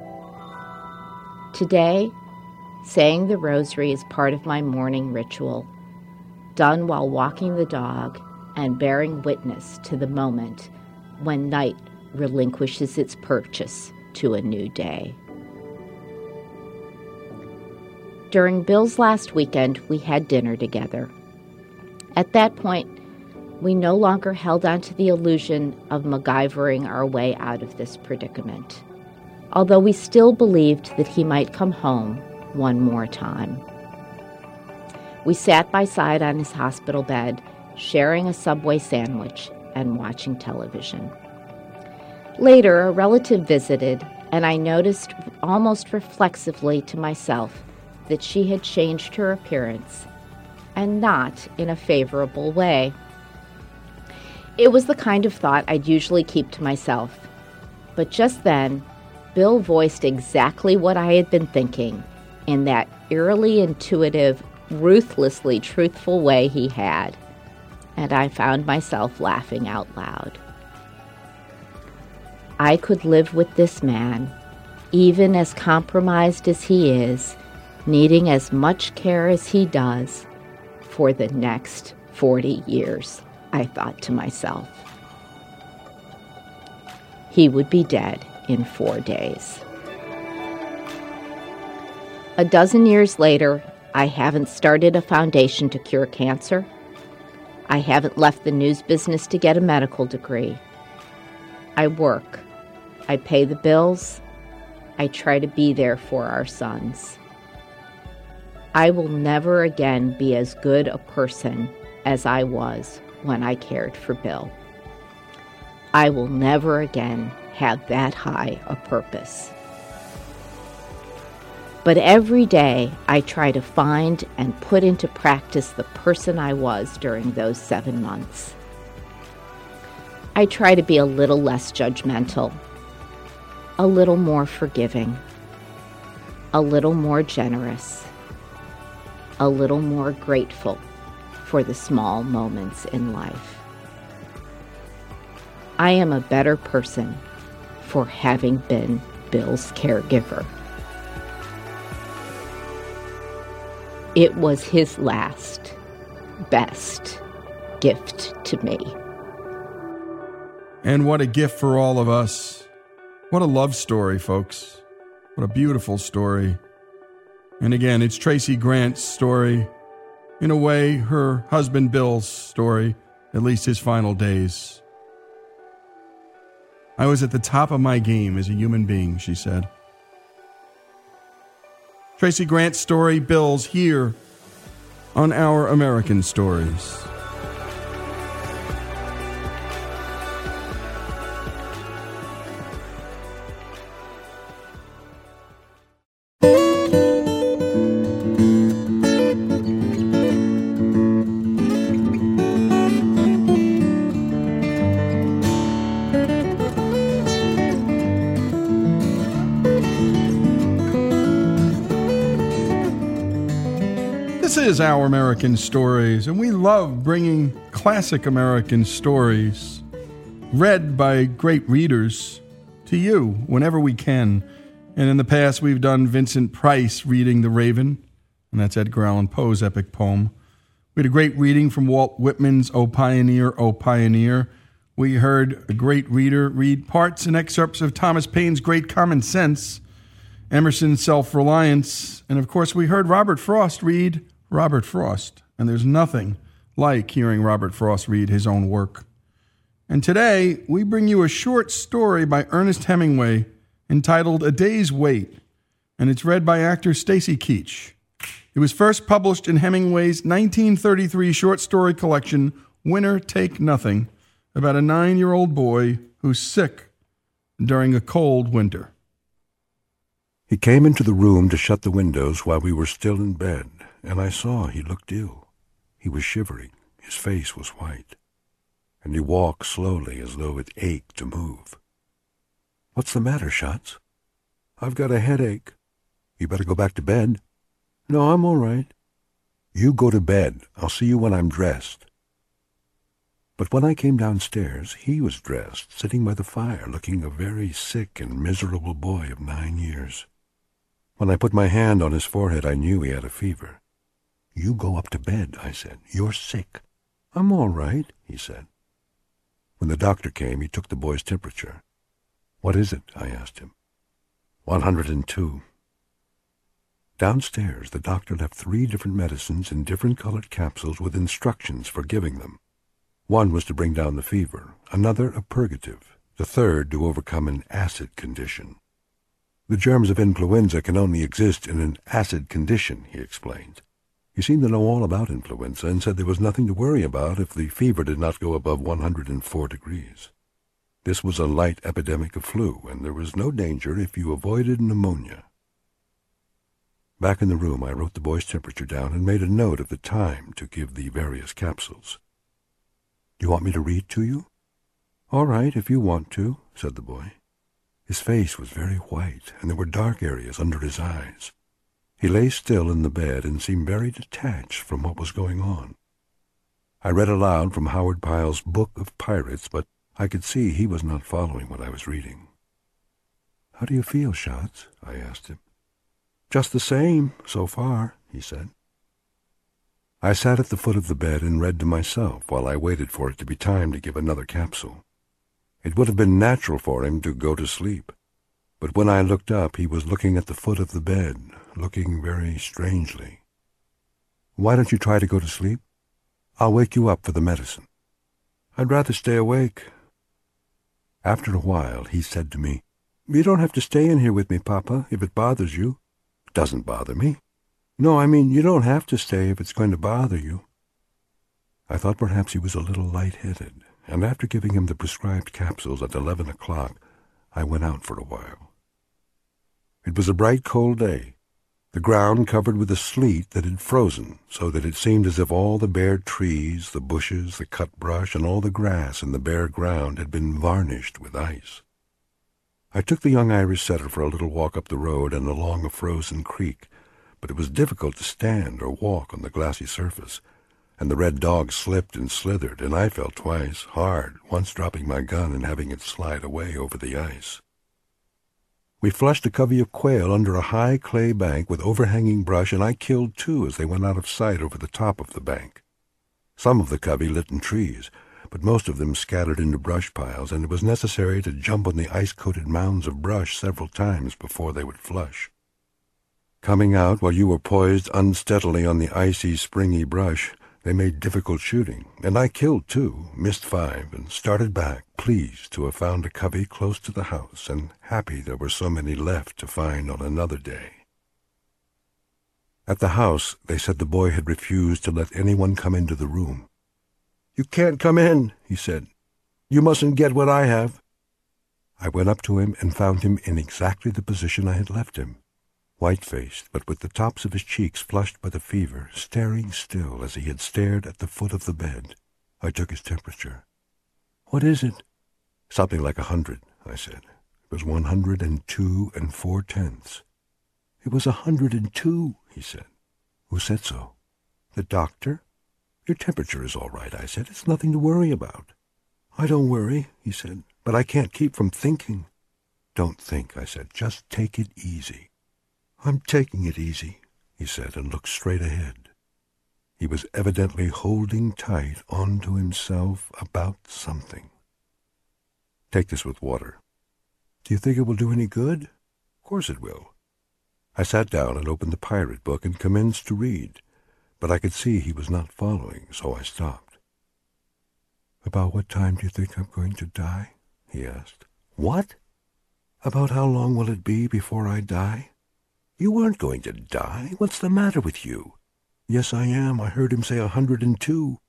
Today, saying the rosary is part of my morning ritual, done while walking the dog and bearing witness to the moment when night relinquishes its purchase to a new day. During Bill's last weekend, we had dinner together. At that point, we no longer held on to the illusion of MacGyvering our way out of this predicament, although we still believed that he might come home one more time. We sat by side on his hospital bed sharing a Subway sandwich, and watching television. Later, a relative visited, and I noticed almost reflexively to myself that she had changed her appearance, and not in a favorable way. It was the kind of thought I'd usually keep to myself. But just then, Bill voiced exactly what I had been thinking in that eerily intuitive, ruthlessly truthful way he had and I found myself laughing out loud. I could live with this man, even as compromised as he is, needing as much care as he does, for the next 40 years, I thought to myself. He would be dead in four days. A dozen years later, I haven't started a foundation to cure cancer. I haven't left the news business to get a medical degree. I work. I pay the bills. I try to be there for our sons. I will never again be as good a person as I was when I cared for Bill. I will never again have that high a purpose. But every day I try to find and put into practice the person I was during those seven months. I try to be a little less judgmental, a little more forgiving, a little more generous, a little more grateful for the small moments in life. I am a better person for having been Bill's caregiver. It was his last, best gift to me. And what a gift for all of us. What a love story, folks. What a beautiful story. And again, it's Tracy Grant's story. In a way, her husband Bill's story, at least his final days. I was at the top of my game as a human being, she said. Tracy Grant's story, Bill's, here on Our American Stories. Our American Stories, and we love bringing classic American stories read by great readers to you whenever we can. And in the past, we've done Vincent Price reading The Raven, and that's Edgar Allan Poe's epic poem. We had a great reading from Walt Whitman's O Pioneer, O Pioneer. We heard a great reader read parts and excerpts of Thomas Paine's Great Common Sense, Emerson's Self Reliance, and of course, we heard Robert Frost read Robert Frost. And there's nothing like hearing Robert Frost read his own work. And today, we bring you a short story by Ernest Hemingway entitled A Day's Wait, and it's read by actor Stacy Keach. It was first published in Hemingway's 1933 short story collection, Winner Take Nothing, about a nine year old boy who's sick during a cold winter. He came into the room to shut the windows while we were still in bed, and I saw he looked ill. He was shivering, his face was white, and he walked slowly as though it ached to move. What's the matter, Schatz? I've got a headache. You better go back to bed. No, I'm all right. You go to bed. I'll see you when I'm dressed. But when I came downstairs, he was dressed, sitting by the fire, looking a very sick and miserable boy of nine years. When I put my hand on his forehead, I knew he had a fever. You go up to bed, I said. You're sick. I'm all right, he said. When the doctor came, he took the boy's temperature. What is it? I asked him. One hundred and two. Downstairs, the doctor left three different medicines in different colored capsules with instructions for giving them. One was to bring down the fever, another a purgative, the third to overcome an acid condition. The germs of influenza can only exist in an acid condition, he explained. He seemed to know all about influenza and said there was nothing to worry about if the fever did not go above 104 degrees. This was a light epidemic of flu, and there was no danger if you avoided pneumonia. Back in the room, I wrote the boy's temperature down and made a note of the time to give the various capsules. Do you want me to read to you? All right, if you want to, said the boy. His face was very white, and there were dark areas under his eyes. He lay still in the bed and seemed very detached from what was going on. I read aloud from Howard Pyle's Book of Pirates, but I could see he was not following what I was reading. How do you feel, Schatz? I asked him. Just the same, so far, he said. I sat at the foot of the bed and read to myself while I waited for it to be time to give another capsule. It would have been natural for him to go to sleep, but when I looked up he was looking at the foot of the bed, looking very strangely. Why don't you try to go to sleep? I'll wake you up for the medicine. I'd rather stay awake. After a while he said to me, You don't have to stay in here with me, Papa, if it bothers you. It Doesn't bother me. No, I mean, you don't have to stay if it's going to bother you. I thought perhaps he was a little light-headed, and after giving him the prescribed capsules at eleven o'clock, I went out for a while. It was a bright, cold day, the ground covered with a sleet that had frozen, so that it seemed as if all the bare trees, the bushes, the cut brush, and all the grass in the bare ground had been varnished with ice. I took the young Irish setter for a little walk up the road and along a frozen creek, but it was difficult to stand or walk on the glassy surface, and the red dog slipped and slithered, and I fell twice, hard, once dropping my gun and having it slide away over the ice. We flushed a covey of quail under a high clay bank with overhanging brush, and I killed two as they went out of sight over the top of the bank. Some of the covey lit in trees, but most of them scattered into brush piles, and it was necessary to jump on the ice-coated mounds of brush several times before they would flush. Coming out while you were poised unsteadily on the icy, springy brush, they made difficult shooting, and I killed two, missed five, and started back, pleased to have found a covey close to the house, and happy there were so many left to find on another day. At the house, they said the boy had refused to let anyone come into the room. You can't come in, he said. You mustn't get what I have. I went up to him and found him in exactly the position I had left him white-faced, but with the tops of his cheeks flushed by the fever, staring still as he had stared at the foot of the bed. I took his temperature. What is it? Something like a hundred, I said. It was one hundred and two and four tenths. It was a hundred and two, he said. Who said so? The doctor? Your temperature is all right, I said. It's nothing to worry about. I don't worry, he said, but I can't keep from thinking. Don't think, I said. Just take it easy. I'm taking it easy, he said, and looked straight ahead. He was evidently holding tight onto himself about something. Take this with water. Do you think it will do any good? Of course it will. I sat down and opened the pirate book and commenced to read, but I could see he was not following, so I stopped. About what time do you think I'm going to die? he asked. What? About how long will it be before I die? You aren't going to die. What's the matter with you? Yes, I am. I heard him say a hundred and two.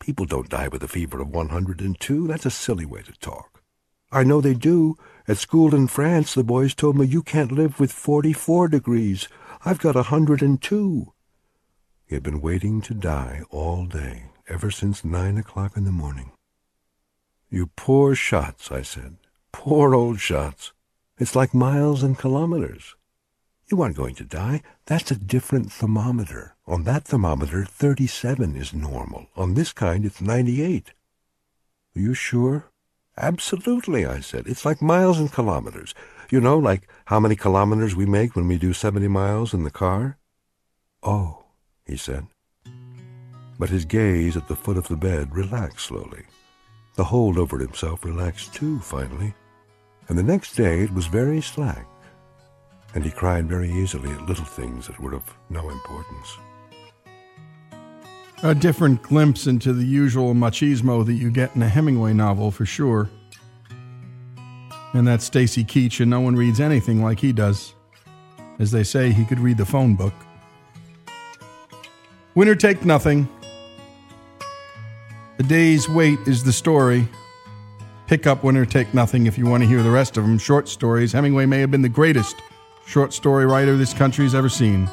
People don't die with a fever of one hundred and two. That's a silly way to talk. I know they do. At school in France, the boys told me you can't live with forty-four degrees. I've got a hundred and two. He had been waiting to die all day, ever since nine o'clock in the morning. You poor Schatz, I said. Poor old Schatz. It's like miles and kilometers. You aren't going to die. That's a different thermometer. On that thermometer, 37 is normal. On this kind, it's 98. Are you sure? Absolutely, I said. It's like miles and kilometers. You know, like how many kilometers we make when we do 70 miles in the car? Oh, he said. But his gaze at the foot of the bed relaxed slowly. The hold over himself relaxed too, finally. And the next day it was very slack and he cried very easily at little things that were of no importance. A different glimpse into the usual machismo that you get in a Hemingway novel, for sure. And that's Stacy Keach, and no one reads anything like he does. As they say, he could read the phone book. Winner take nothing. The day's wait is the story. Pick up Winner Take Nothing if you want to hear the rest of them. Short stories. Hemingway may have been the greatest short story writer this country's ever seen.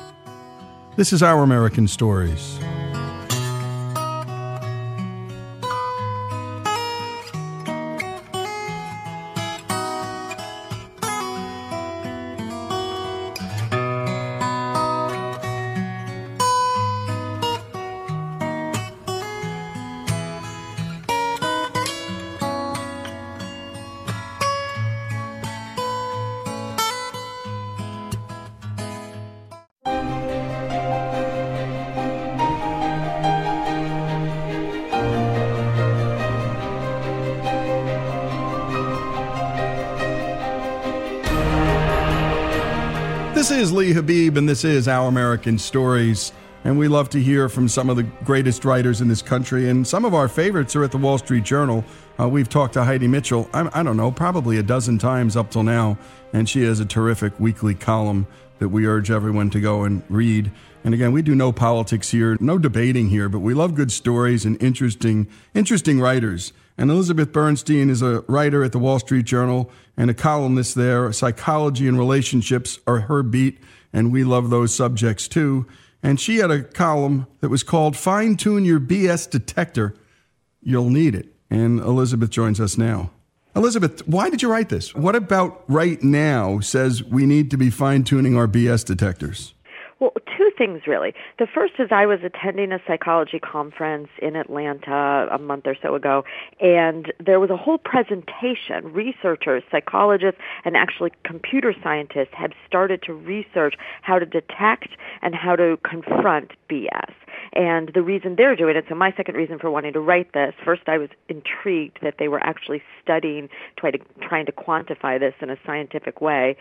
This is Our American Stories. This is Lee Habib, and this is Our American Stories. And we love to hear from some of the greatest writers in this country. And some of our favorites are at the Wall Street Journal. Uh, we've talked to Heidi Mitchell, I, I don't know, probably a dozen times up till now. And she has a terrific weekly column that we urge everyone to go and read. And again, we do no politics here, no debating here, but we love good stories and interesting, interesting writers. And Elizabeth Bernstein is a writer at the Wall Street Journal and a columnist there. Psychology and relationships are her beat, and we love those subjects too. And she had a column that was called Fine Tune Your BS Detector. You'll need it. And Elizabeth joins us now. Elizabeth, why did you write this? What about right now says we need to be fine tuning our BS detectors? Well, things really. The first is I was attending a psychology conference in Atlanta a month or so ago, and there was a whole presentation. Researchers, psychologists, and actually computer scientists have started to research how to detect and how to confront BS. And the reason they're doing it, so my second reason for wanting to write this, first I was intrigued that they were actually studying, try to, trying to quantify this in a scientific way,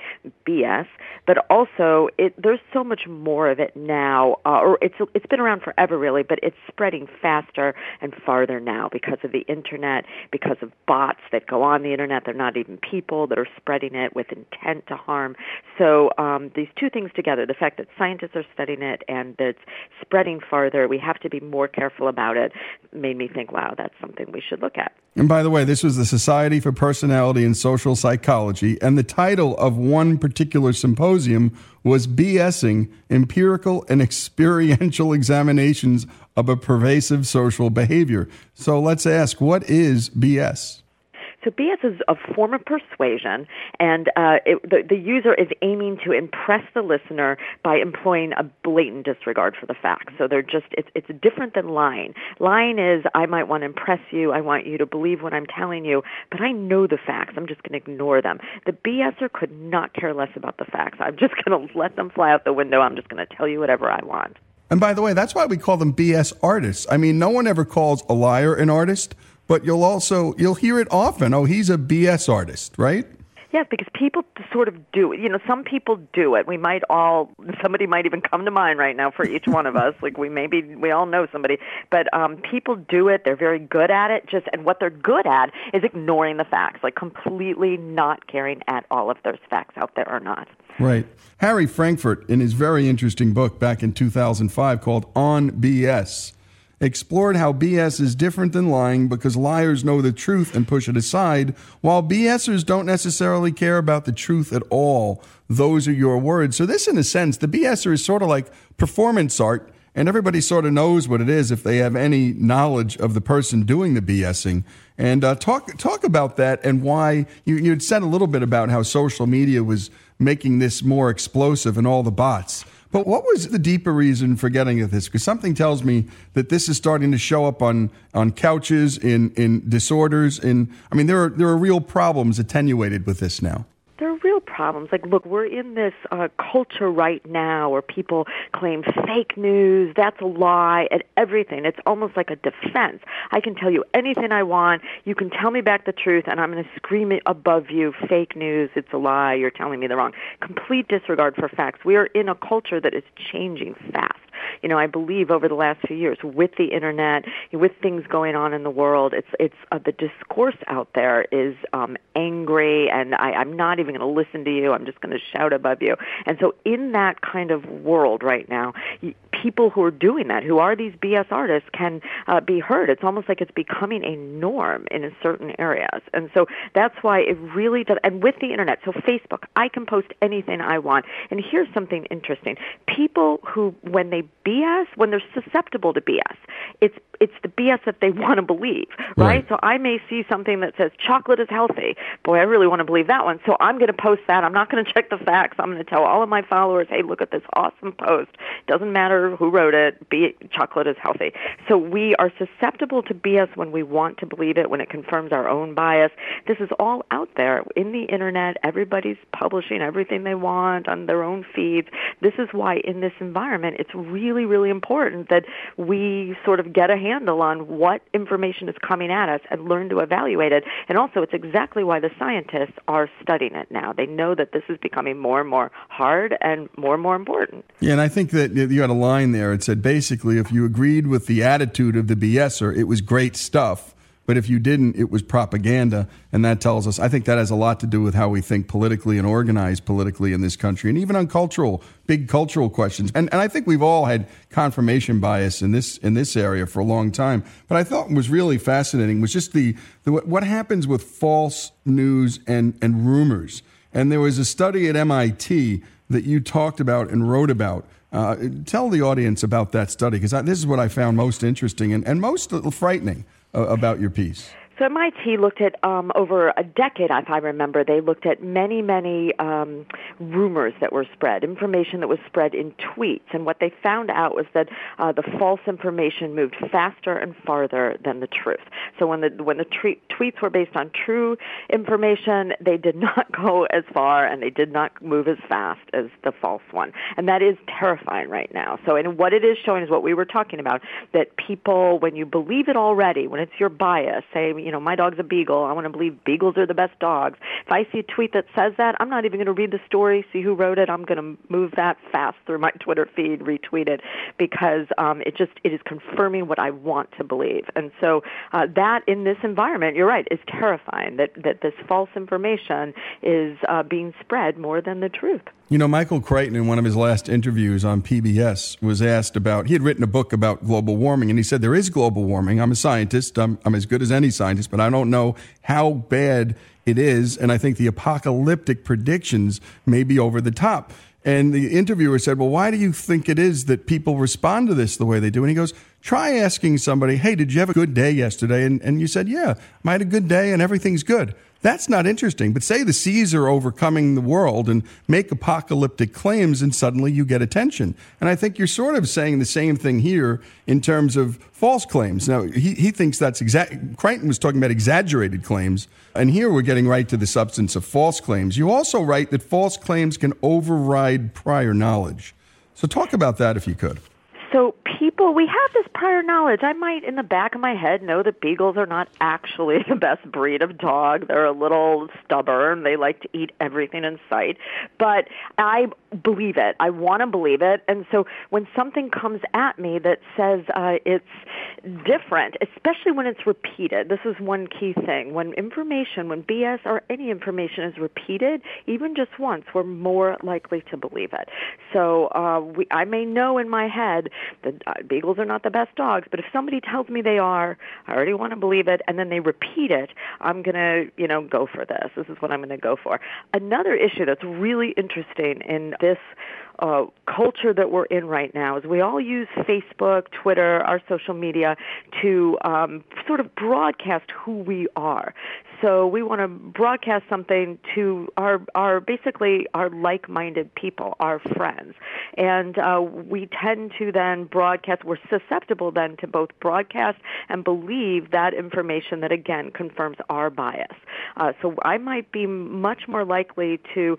BS, but also it, there's so much more of it now, uh, or it's, it's been around forever really, but it's spreading faster and farther now because of the internet, because of bots that go on the internet. They're not even people that are spreading it with intent to harm. So um, these two things together, the fact that scientists are studying it and that it's spreading farther we have to be more careful about it, made me think, wow, that's something we should look at. And by the way, this was the Society for Personality and Social Psychology, and the title of one particular symposium was BSing Empirical and Experiential Examinations of a Pervasive Social Behavior. So let's ask, what is BS? So BS is a form of persuasion, and uh, it, the, the user is aiming to impress the listener by employing a blatant disregard for the facts. So they're just it's it's different than lying. Lying is I might want to impress you, I want you to believe what I'm telling you, but I know the facts. I'm just going to ignore them. The BSer could not care less about the facts. I'm just going to let them fly out the window. I'm just going to tell you whatever I want. And by the way, that's why we call them BS artists. I mean, no one ever calls a liar an artist but you'll also you'll hear it often. Oh, he's a BS artist, right? Yes, because people sort of do it. You know, some people do it. We might all, somebody might even come to mind right now for each one of us. Like we maybe, we all know somebody. But um, people do it. They're very good at it. Just, and what they're good at is ignoring the facts, like completely not caring at all if there's facts out there or not. Right. Harry Frankfurt, in his very interesting book back in 2005 called On BS, explored how BS is different than lying because liars know the truth and push it aside, while BSers don't necessarily care about the truth at all. Those are your words. So, this, in a sense, the BSer is sort of like performance art, and everybody sort of knows what it is if they have any knowledge of the person doing the BSing. And uh, talk talk about that and why you you had said a little bit about how social media was making this more explosive and all the bots. But what was the deeper reason for getting at this? Because something tells me that this is starting to show up on, on couches, in, in disorders. In I mean, there are there are real problems attenuated with this now problems. Like, look, we're in this uh, culture right now where people claim fake news, that's a lie, and everything. It's almost like a defense. I can tell you anything I want. You can tell me back the truth, and I'm going to scream it above you. Fake news, it's a lie. You're telling me the wrong. Complete disregard for facts. We are in a culture that is changing fast you know, I believe over the last few years with the internet, with things going on in the world, it's it's uh, the discourse out there is um, angry, and I, I'm not even going to listen to you. I'm just going to shout above you. And so, in that kind of world right now, people who are doing that, who are these BS artists, can uh, be heard. It's almost like it's becoming a norm in certain areas. And so that's why it really does. And with the internet, so Facebook, I can post anything I want. And here's something interesting. People who, when they BS, when they're susceptible to BS, it's it's the BS that they want to believe, right? right? So I may see something that says chocolate is healthy. Boy, I really want to believe that one. So I'm going to post that. I'm not going to check the facts. I'm going to tell all of my followers, hey, look at this awesome post. Doesn't matter who wrote it. Be chocolate is healthy. So we are susceptible to BS when we want to believe it, when it confirms our own bias. This is all out there in the internet. Everybody's publishing everything they want on their own feeds. This is why in this environment, it's really, really important that we sort of get a handle on what information is coming at us and learn to evaluate it. And also, it's exactly why the scientists are studying it now. They know that this is becoming more and more hard and more and more important. Yeah, and I think that you had a line there. It said basically, if you agreed with the attitude of the BSer, it was great stuff. But if you didn't, it was propaganda. And that tells us, I think that has a lot to do with how we think politically and organize politically in this country, and even on cultural, big cultural questions. And, and I think we've all had confirmation bias in this, in this area for a long time. But I thought was really fascinating was just the, the what happens with false news and, and rumors. And there was a study at MIT that you talked about and wrote about. Uh, tell the audience about that study because this is what I found most interesting and, and most frightening uh, about your piece. So MIT looked at um, over a decade, if I remember, they looked at many, many um, rumors that were spread, information that was spread in tweets, and what they found out was that uh, the false information moved faster and farther than the truth. So when the when the tre- tweets were based on true information, they did not go as far and they did not move as fast as the false one, and that is terrifying right now. So and what it is showing is what we were talking about that people, when you believe it already, when it's your bias, say you know, my dog's a beagle. I want to believe beagles are the best dogs. If I see a tweet that says that, I'm not even going to read the story, see who wrote it. I'm going to move that fast through my Twitter feed, retweet it, because um, it just it is confirming what I want to believe. And so uh, that in this environment, you're right, is terrifying. That that this false information is uh, being spread more than the truth. You know, Michael Crichton, in one of his last interviews on PBS, was asked about, he had written a book about global warming, and he said, There is global warming. I'm a scientist. I'm, I'm as good as any scientist, but I don't know how bad it is. And I think the apocalyptic predictions may be over the top. And the interviewer said, Well, why do you think it is that people respond to this the way they do? And he goes, Try asking somebody, Hey, did you have a good day yesterday? And, and you said, Yeah, I had a good day and everything's good. That's not interesting. But say the seas are overcoming the world and make apocalyptic claims, and suddenly you get attention. And I think you're sort of saying the same thing here in terms of false claims. Now, he, he thinks that's exact. Crichton was talking about exaggerated claims, and here we're getting right to the substance of false claims. You also write that false claims can override prior knowledge. So, talk about that if you could. So people, we have this prior knowledge. I might, in the back of my head, know that beagles are not actually the best breed of dog. They're a little stubborn. They like to eat everything in sight. But I believe it. I want to believe it. And so when something comes at me that says uh, it's different, especially when it's repeated, this is one key thing. When information, when BS or any information is repeated, even just once, we're more likely to believe it. So uh, we, I may know in my head that uh, beagles are not the best dogs, but if somebody tells me they are, I already want to believe it, and then they repeat it, I'm going to, you know, go for this. This is what I'm going to go for. Another issue that's really interesting in this uh, culture that we're in right now is we all use Facebook, Twitter, our social media to um, sort of broadcast who we are. So we want to broadcast something to our our basically our like-minded people, our friends, and uh, we tend to then broadcast. We're susceptible then to both broadcast and believe that information that again confirms our bias. Uh, so I might be much more likely to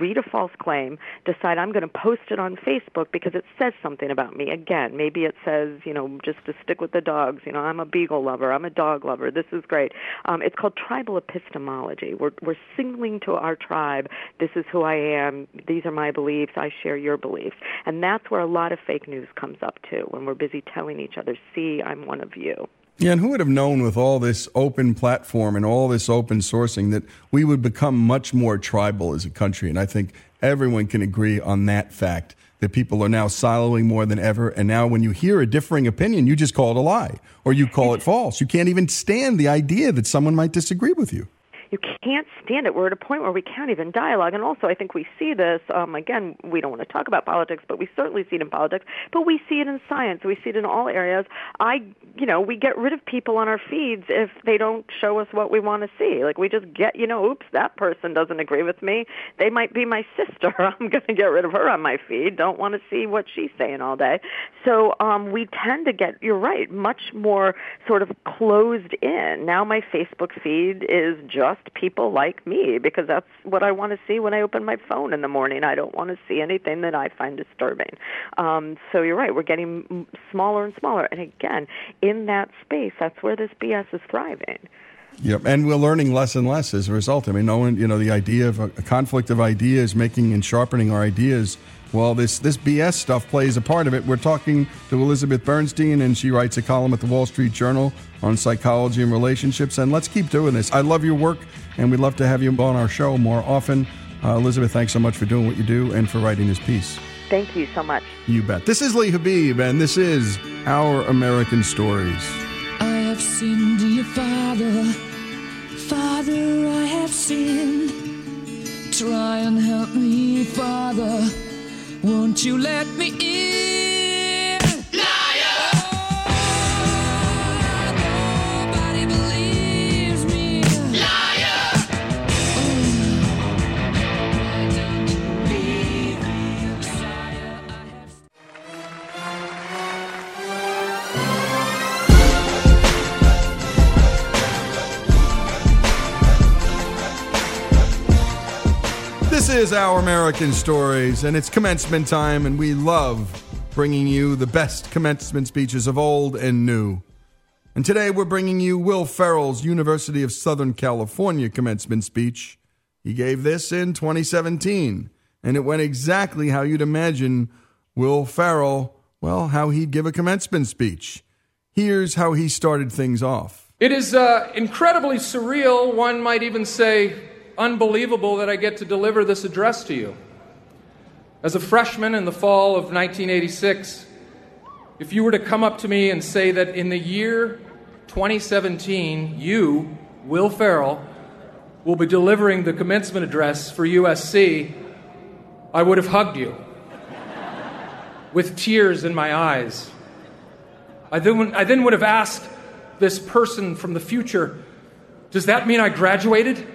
read a false claim, decide I'm going to post it on Facebook because it says something about me. Again, maybe it says you know just to stick with the dogs. You know I'm a beagle lover. I'm a dog lover. This is great. Um, it's called tribal epistemology. We're, we're signaling to our tribe, this is who I am, these are my beliefs, I share your beliefs. And that's where a lot of fake news comes up too, when we're busy telling each other, see, I'm one of you. Yeah, and who would have known with all this open platform and all this open sourcing that we would become much more tribal as a country? And I think everyone can agree on that fact that people are now siloing more than ever. And now, when you hear a differing opinion, you just call it a lie or you call it false. You can't even stand the idea that someone might disagree with you you can't stand it. We're at a point where we can't even dialogue. And also, I think we see this, um, again, we don't want to talk about politics, but we certainly see it in politics, but we see it in science. We see it in all areas. I, you know, we get rid of people on our feeds if they don't show us what we want to see. Like, we just get, you know, oops, that person doesn't agree with me. They might be my sister. I'm going to get rid of her on my feed. Don't want to see what she's saying all day. So um, we tend to get, you're right, much more sort of closed in. Now my Facebook feed is just just people like me because that's what I want to see when I open my phone in the morning. I don't want to see anything that I find disturbing. Um, so you're right. We're getting smaller and smaller. And again, in that space, that's where this BS is thriving. Yep, and we're learning less and less as a result. I mean, no one, you know, the idea of a, a conflict of ideas, making and sharpening our ideas well, this, this BS stuff plays a part of it. We're talking to Elizabeth Bernstein, and she writes a column at the Wall Street Journal on psychology and relationships. And let's keep doing this. I love your work, and we'd love to have you on our show more often. Uh, Elizabeth, thanks so much for doing what you do and for writing this piece. Thank you so much. You bet. This is Lee Habib, and this is Our American Stories. I have sinned, dear Father. Father, I have sinned. Try and help me, Father. Won't you let me in? This is Our American Stories, and it's commencement time, and we love bringing you the best commencement speeches of old and new. And today we're bringing you Will Ferrell's University of Southern California commencement speech. He gave this in 2017, and it went exactly how you'd imagine Will Ferrell, well, how he'd give a commencement speech. Here's how he started things off. It is uh, incredibly surreal, one might even say unbelievable, that I get to deliver this address to you. As a freshman in the fall of 1986, if you were to come up to me and say that in the year 2017, you, Will Ferrell, will be delivering the commencement address for USC, I would have hugged you with tears in my eyes. I then, I then would have asked this person from the future, Does that mean I graduated?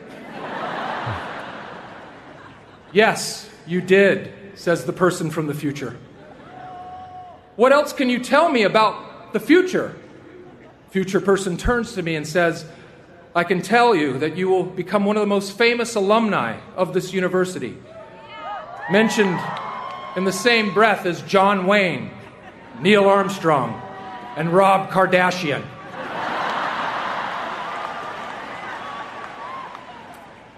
Yes, you did, says the person from the future. What else can you tell me about the future? Future person turns to me and says, I can tell you that you will become one of the most famous alumni of this university. Mentioned in the same breath as John Wayne, Neil Armstrong, and Rob Kardashian.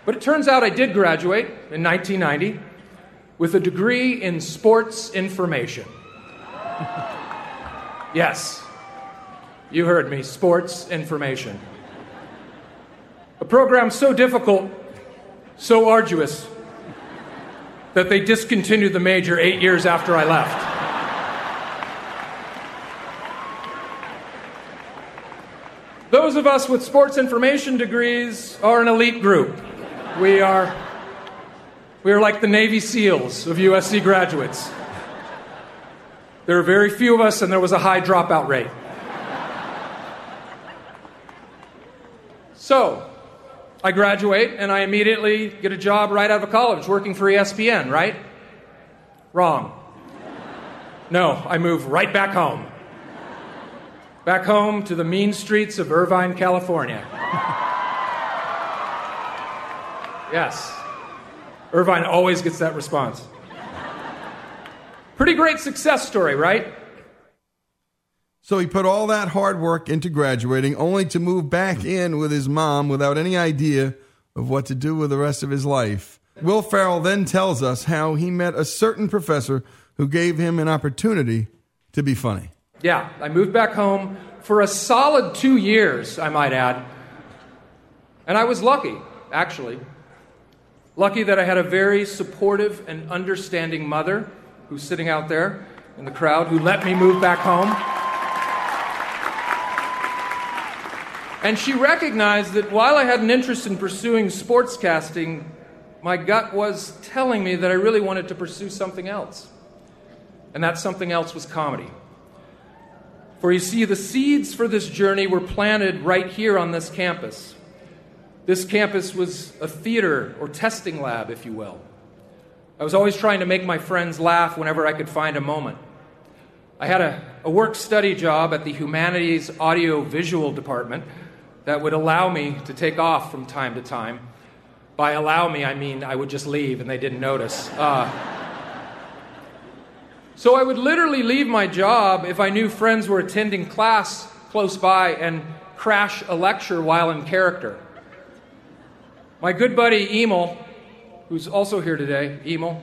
But it turns out I did graduate in 1990 with a degree in sports information. yes, you heard me sports information. A program so difficult, so arduous, that they discontinued the major eight years after I left. Those of us with sports information degrees are an elite group. We are, we are like the Navy SEALs of USC graduates. There are very few of us, and there was a high dropout rate. So, I graduate and I immediately get a job right out of college working for ESPN, right? Wrong. No, I move right back home. Back home to the mean streets of Irvine, California. Yes. Irvine always gets that response. Pretty great success story, right? So he put all that hard work into graduating only to move back in with his mom without any idea of what to do with the rest of his life. Will Ferrell then tells us how he met a certain professor who gave him an opportunity to be funny. Yeah, I moved back home for a solid two years, I might add. And I was lucky, actually. Lucky that I had a very supportive and understanding mother who's sitting out there in the crowd who let me move back home. And she recognized that while I had an interest in pursuing sportscasting, my gut was telling me that I really wanted to pursue something else. And that something else was comedy. For you see, the seeds for this journey were planted right here on this campus. This campus was a theater or testing lab, if you will. I was always trying to make my friends laugh whenever I could find a moment. I had a, a work study job at the Humanities Audio Visual Department that would allow me to take off from time to time. By allow me, I mean I would just leave and they didn't notice. Uh, so I would literally leave my job if I knew friends were attending class close by and crash a lecture while in character. My good buddy Emil, who's also here today, Emil,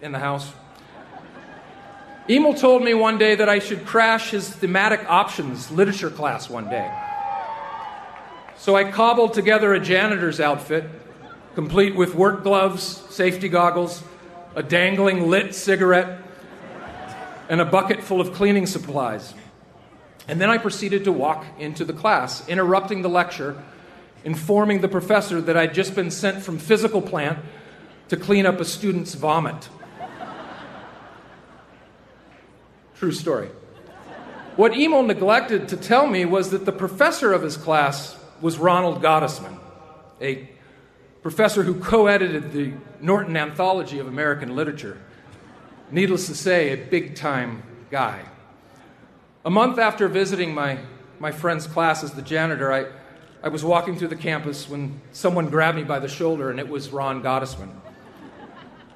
in the house. Emil told me one day that I should crash his thematic options literature class one day. So I cobbled together a janitor's outfit, complete with work gloves, safety goggles, a dangling lit cigarette, and a bucket full of cleaning supplies. And then I proceeded to walk into the class, interrupting the lecture, informing the professor that I'd just been sent from physical plant to clean up a student's vomit. True story. What Emil neglected to tell me was that the professor of his class was Ronald Gottesman, a professor who co edited the Norton Anthology of American Literature. Needless to say, a big time guy. A month after visiting my, my friend's class as the janitor, I, I was walking through the campus when someone grabbed me by the shoulder, and it was Ron Gottesman.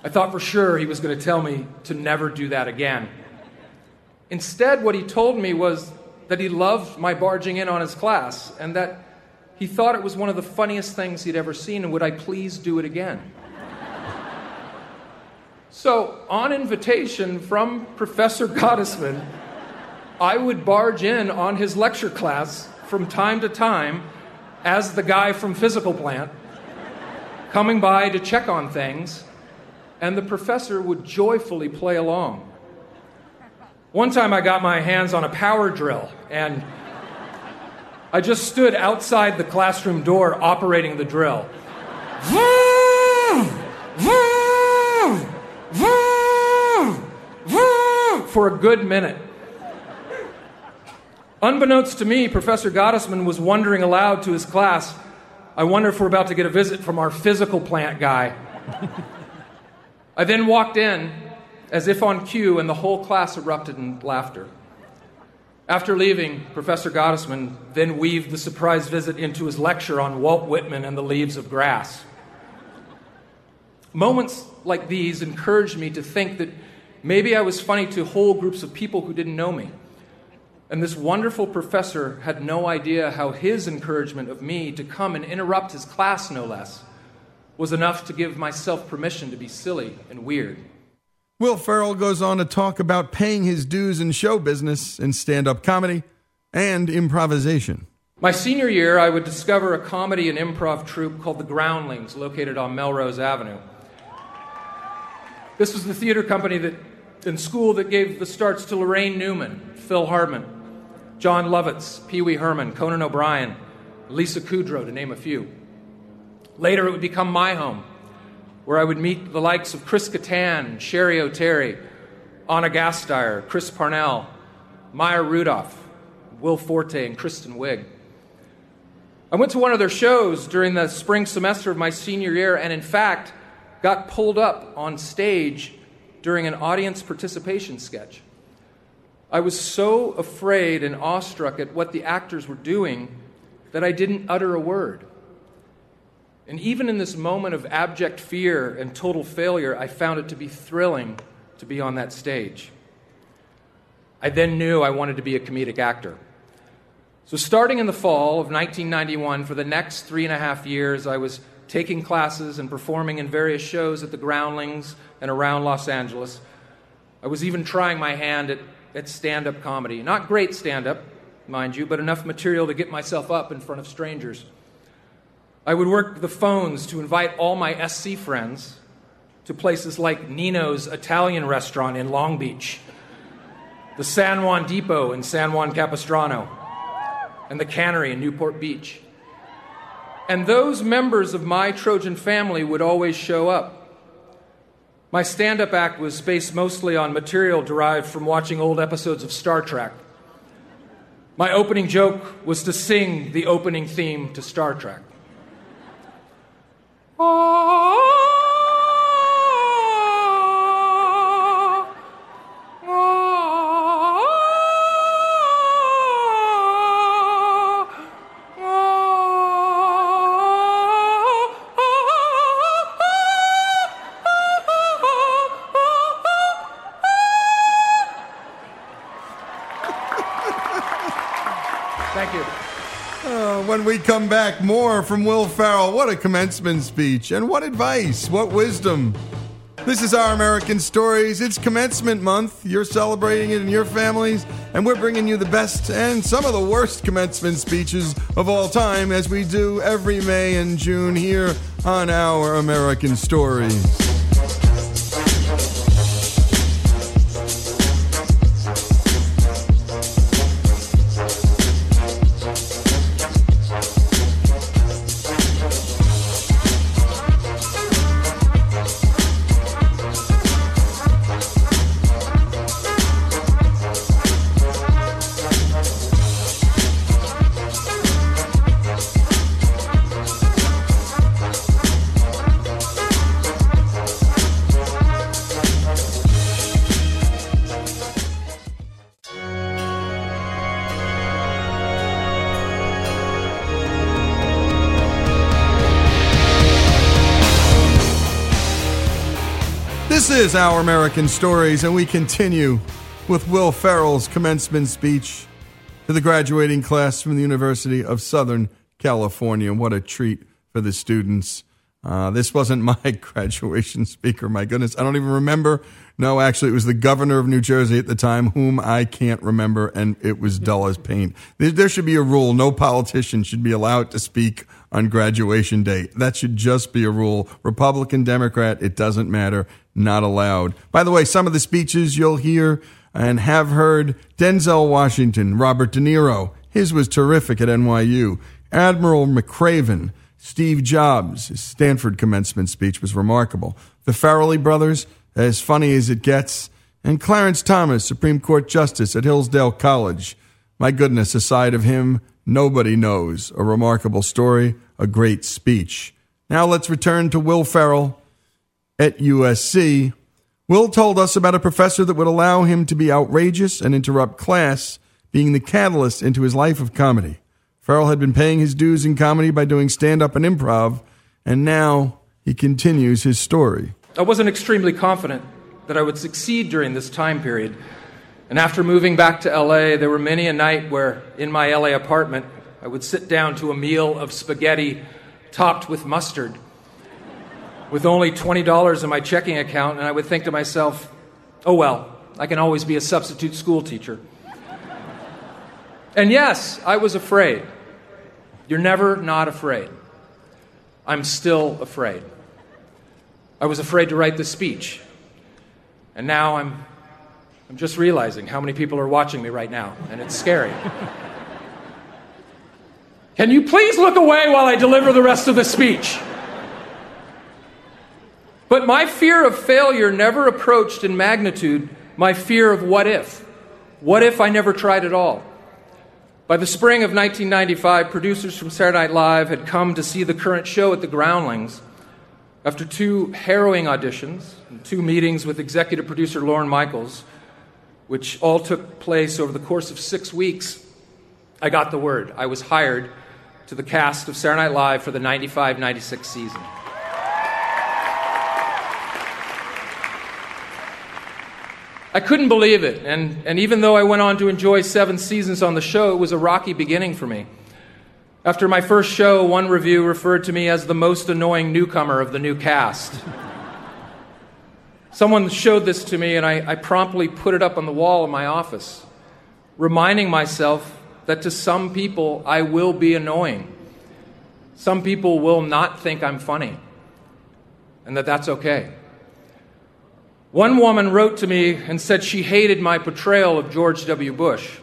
I thought for sure he was going to tell me to never do that again. Instead, what he told me was that he loved my barging in on his class and that he thought it was one of the funniest things he'd ever seen and would I please do it again. so, on invitation from Professor Gottesman, I would barge in on his lecture class from time to time as the guy from Physical Plant, coming by to check on things, and the professor would joyfully play along. One time I got my hands on a power drill, and I just stood outside the classroom door operating the drill. For a good minute. Unbeknownst to me, Professor Gottesman was wondering aloud to his class, I wonder if we're about to get a visit from our physical plant guy. I then walked in as if on cue, and the whole class erupted in laughter. After leaving, Professor Gottesman then weaved the surprise visit into his lecture on Walt Whitman and the leaves of grass. Moments like these encouraged me to think that maybe I was funny to whole groups of people who didn't know me. And this wonderful professor had no idea how his encouragement of me to come and interrupt his class, no less, was enough to give myself permission to be silly and weird. Will Ferrell goes on to talk about paying his dues in show business in stand up comedy and improvisation. My senior year, I would discover a comedy and improv troupe called The Groundlings, located on Melrose Avenue. This was the theater company that, in school that gave the starts to Laraine Newman, Phil Hartman, Jon Lovitz, Pee Wee Herman, Conan O'Brien, Lisa Kudrow, to name a few. Later, it would become my home, where I would meet the likes of Chris Kattan, Cheri Oteri, Anna Gasteyer, Chris Parnell, Maya Rudolph, Will Forte, and Kristen Wiig. I went to one of their shows during the spring semester of my senior year, and in fact, got pulled up on stage during an audience participation sketch. I was so afraid and awestruck at what the actors were doing that I didn't utter a word. And even in this moment of abject fear and total failure, I found it to be thrilling to be on that stage. I then knew I wanted to be a comedic actor. So, starting in the fall of 1991, for the next three and a half years, I was taking classes and performing in various shows at the Groundlings and around Los Angeles. I was even trying my hand at at stand up comedy. Not great stand up, mind you, but enough material to get myself up in front of strangers. I would work the phones to invite all my SC friends to places like Nino's Italian restaurant in Long Beach, the San Juan Depot in San Juan Capistrano, and the Cannery in Newport Beach. And those members of my Trojan family would always show up. My stand up act was based mostly on material derived from watching old episodes of Star Trek. My opening joke was to sing the opening theme to Star Trek. Thank When we come back, more from Will Ferrell. What a commencement speech, and what advice, what wisdom. This is Our American Stories. It's commencement month. You're celebrating it in your families, and we're bringing you the best and some of the worst commencement speeches of all time, as we do every May and June here on Our American Stories. Is Our American Stories, and we continue with Will Ferrell's commencement speech to the graduating class from the University of Southern California. What a treat for the students. Uh, this wasn't my graduation speaker, my goodness. I don't even remember. No, actually, it was the governor of New Jersey at the time, whom I can't remember, and it was dull as paint. There should be a rule no politician should be allowed to speak on graduation day. That should just be a rule. Republican, Democrat, it doesn't matter. Not allowed. By the way, some of the speeches you'll hear and have heard Denzel Washington, Robert De Niro, his was terrific at NYU. Admiral McRaven, Steve Jobs, his Stanford commencement speech was remarkable. The Farrelly brothers, as funny as it gets. And Clarence Thomas, Supreme Court Justice at Hillsdale College. My goodness, aside of him, nobody knows. A remarkable story, a great speech. Now let's return to Will Ferrell at USC. Will told us about a professor that would allow him to be outrageous and interrupt class, being the catalyst into his life of comedy. Ferrell had been paying his dues in comedy by doing stand up and improv, and now he continues his story. I wasn't extremely confident that I would succeed during this time period. And after moving back to LA, there were many a night where, in my LA apartment, I would sit down to a meal of spaghetti topped with mustard with only $20 in my checking account, and I would think to myself, oh well, I can always be a substitute school teacher. And yes, I was afraid. You're never not afraid. I'm still afraid. I was afraid to write the speech. And now I'm, I'm just realizing how many people are watching me right now, and it's scary. Can you please look away while I deliver the rest of the speech? But my fear of failure never approached in magnitude my fear of what if. What if I never tried at all? By the spring of 1995, producers from Saturday Night Live had come to see the current show at the Groundlings. After two harrowing auditions and two meetings with executive producer Lorne Michaels, which all took place over the course of six weeks, I got the word. I was hired to the cast of Saturday Night Live for the 95 96 season. I couldn't believe it, and, and even though I went on to enjoy seven seasons on the show, it was a rocky beginning for me. After my first show, one review referred to me as the most annoying newcomer of the new cast. Someone showed this to me, and I, I promptly put it up on the wall in my office, reminding myself that to some people I will be annoying. Some people will not think I'm funny, and that that's okay. One woman wrote to me and said she hated my portrayal of George W. Bush.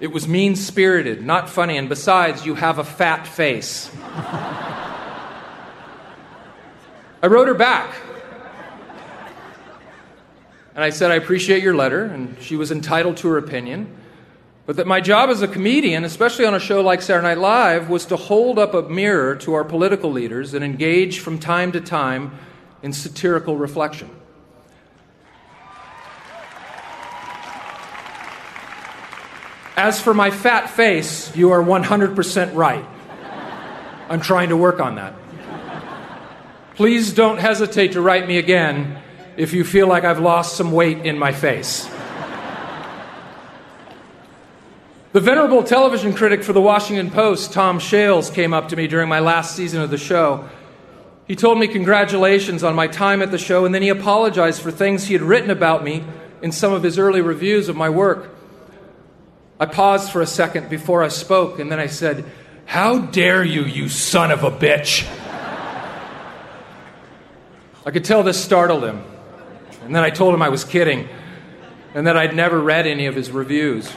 It was mean spirited, not funny, and besides, you have a fat face. I wrote her back. And I said, I appreciate your letter, and she was entitled to her opinion, but that my job as a comedian, especially on a show like Saturday Night Live, was to hold up a mirror to our political leaders and engage from time to time in satirical reflection. As for my fat face, you are 100% right. I'm trying to work on that. Please don't hesitate to write me again if you feel like I've lost some weight in my face. The venerable television critic for the Washington Post, Tom Shales, came up to me during my last season of the show. He told me congratulations on my time at the show, and then he apologized for things he had written about me in some of his early reviews of my work. I paused for a second before I spoke, and then I said, How dare you, you son of a bitch! I could tell this startled him. And then I told him I was kidding, and that I'd never read any of his reviews.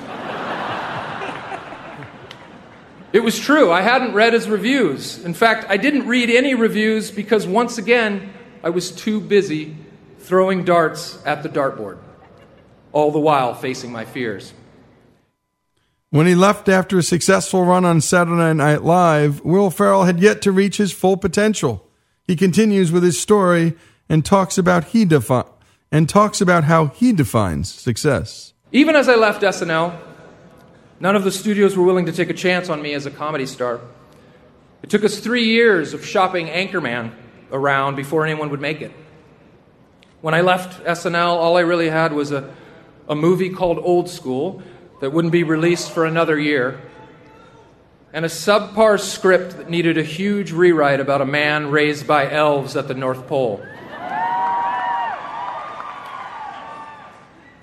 It was true, I hadn't read his reviews. In fact, I didn't read any reviews because, once again, I was too busy throwing darts at the dartboard, all the while facing my fears. When he left after a successful run on Saturday Night Live, Will Ferrell had yet to reach his full potential. He continues with his story and talks about he defi- and talks about how he defines success. Even as I left SNL, none of the studios were willing to take a chance on me as a comedy star. It took us three years of shopping Anchorman around before anyone would make it. When I left SNL, all I really had was a, a movie called Old School that wouldn't be released for another year, and a subpar script that needed a huge rewrite about a man raised by elves at the North Pole.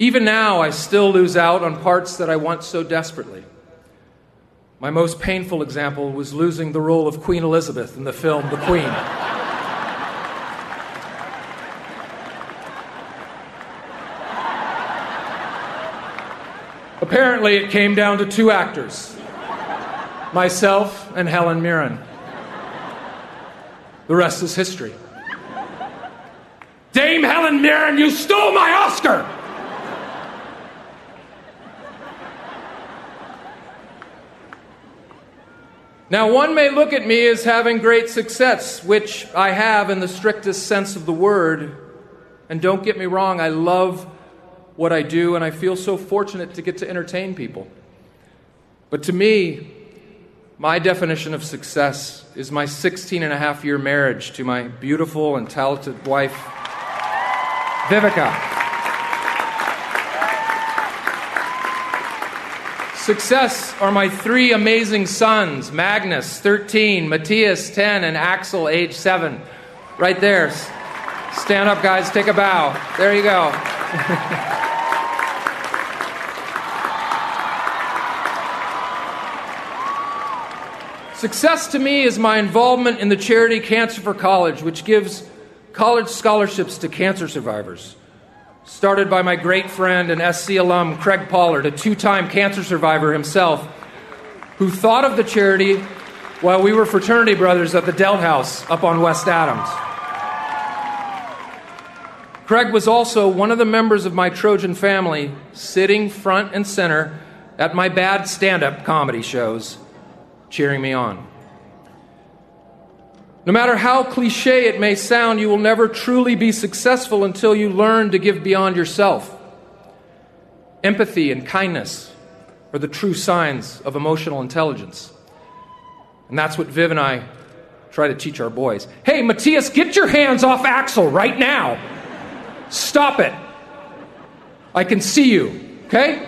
Even now, I still lose out on parts that I want so desperately. My most painful example was losing the role of Queen Elizabeth in the film The Queen. Apparently, it came down to two actors myself and Helen Mirren. The rest is history. Dame Helen Mirren, you stole my Oscar! Now, one may look at me as having great success, which I have in the strictest sense of the word. And don't get me wrong, I love what I do, and I feel so fortunate to get to entertain people. But to me, my definition of success is my 16 and a half year marriage to my beautiful and talented wife, Viveca. Success are my three amazing sons Magnus, 13, Mattias, 10, and Axel, age 7. Right there. Stand up, guys, take a bow. There you go. Success to me is my involvement in the charity Cancer for College, which gives college scholarships to cancer survivors. Started by my great friend and SC alum Craig Pollard, a two time cancer survivor himself, who thought of the charity while we were fraternity brothers at the Delt House up on West Adams. Craig was also one of the members of my Trojan family sitting front and center at my bad stand up comedy shows cheering me on. No matter how cliche it may sound, you will never truly be successful until you learn to give beyond yourself. Empathy and kindness are the true signs of emotional intelligence. And that's what Viv and I try to teach our boys. Hey, Mattias, get your hands off Axel right now. Stop it. I can see you, okay?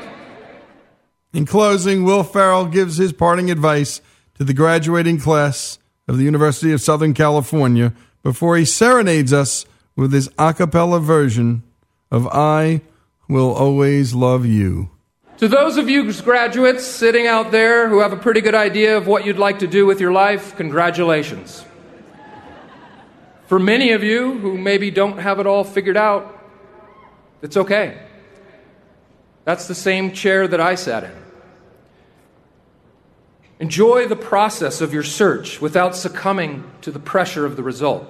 In closing, Will Ferrell gives his parting advice to the graduating class of the University of Southern California before he serenades us with his a cappella version of I Will Always Love You. To those of you graduates sitting out there who have a pretty good idea of what you'd like to do with your life, congratulations. For many of you who maybe don't have it all figured out, it's okay. That's the same chair that I sat in. Enjoy the process of your search without succumbing to the pressure of the result.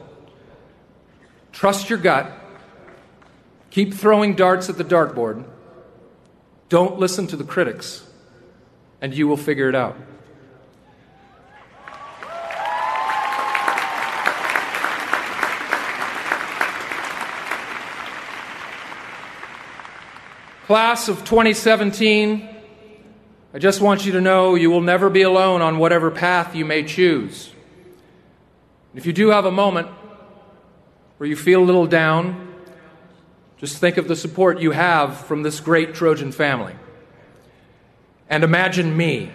Trust your gut. Keep throwing darts at the dartboard. Don't listen to the critics, and you will figure it out. Class of 2017, I just want you to know you will never be alone on whatever path you may choose. If you do have a moment where you feel a little down, just think of the support you have from this great Trojan family. And imagine me.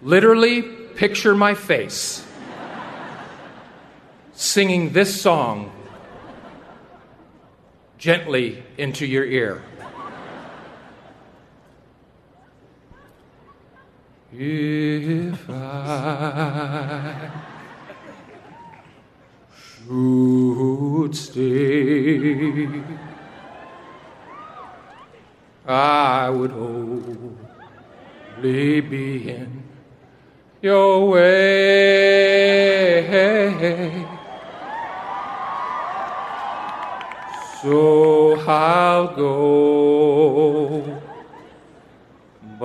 Literally picture my face singing this song gently into your ear. If I should stay, I would only be in your way. So I'll go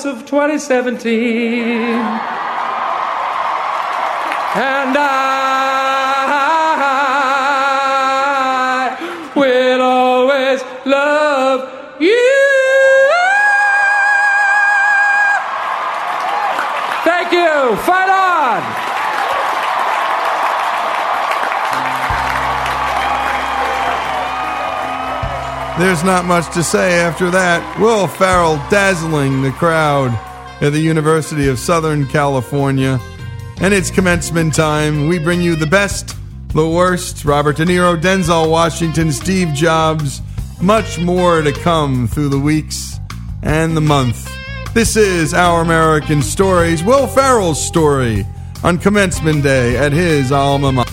class of 2017. And I There's not much to say after that. Will Ferrell dazzling the crowd at the University of Southern California. And it's commencement time. We bring you the best, the worst. Robert De Niro, Denzel Washington, Steve Jobs. Much more to come through the weeks and the month. This is Our American Stories, Will Ferrell's story on commencement day at his alma mater.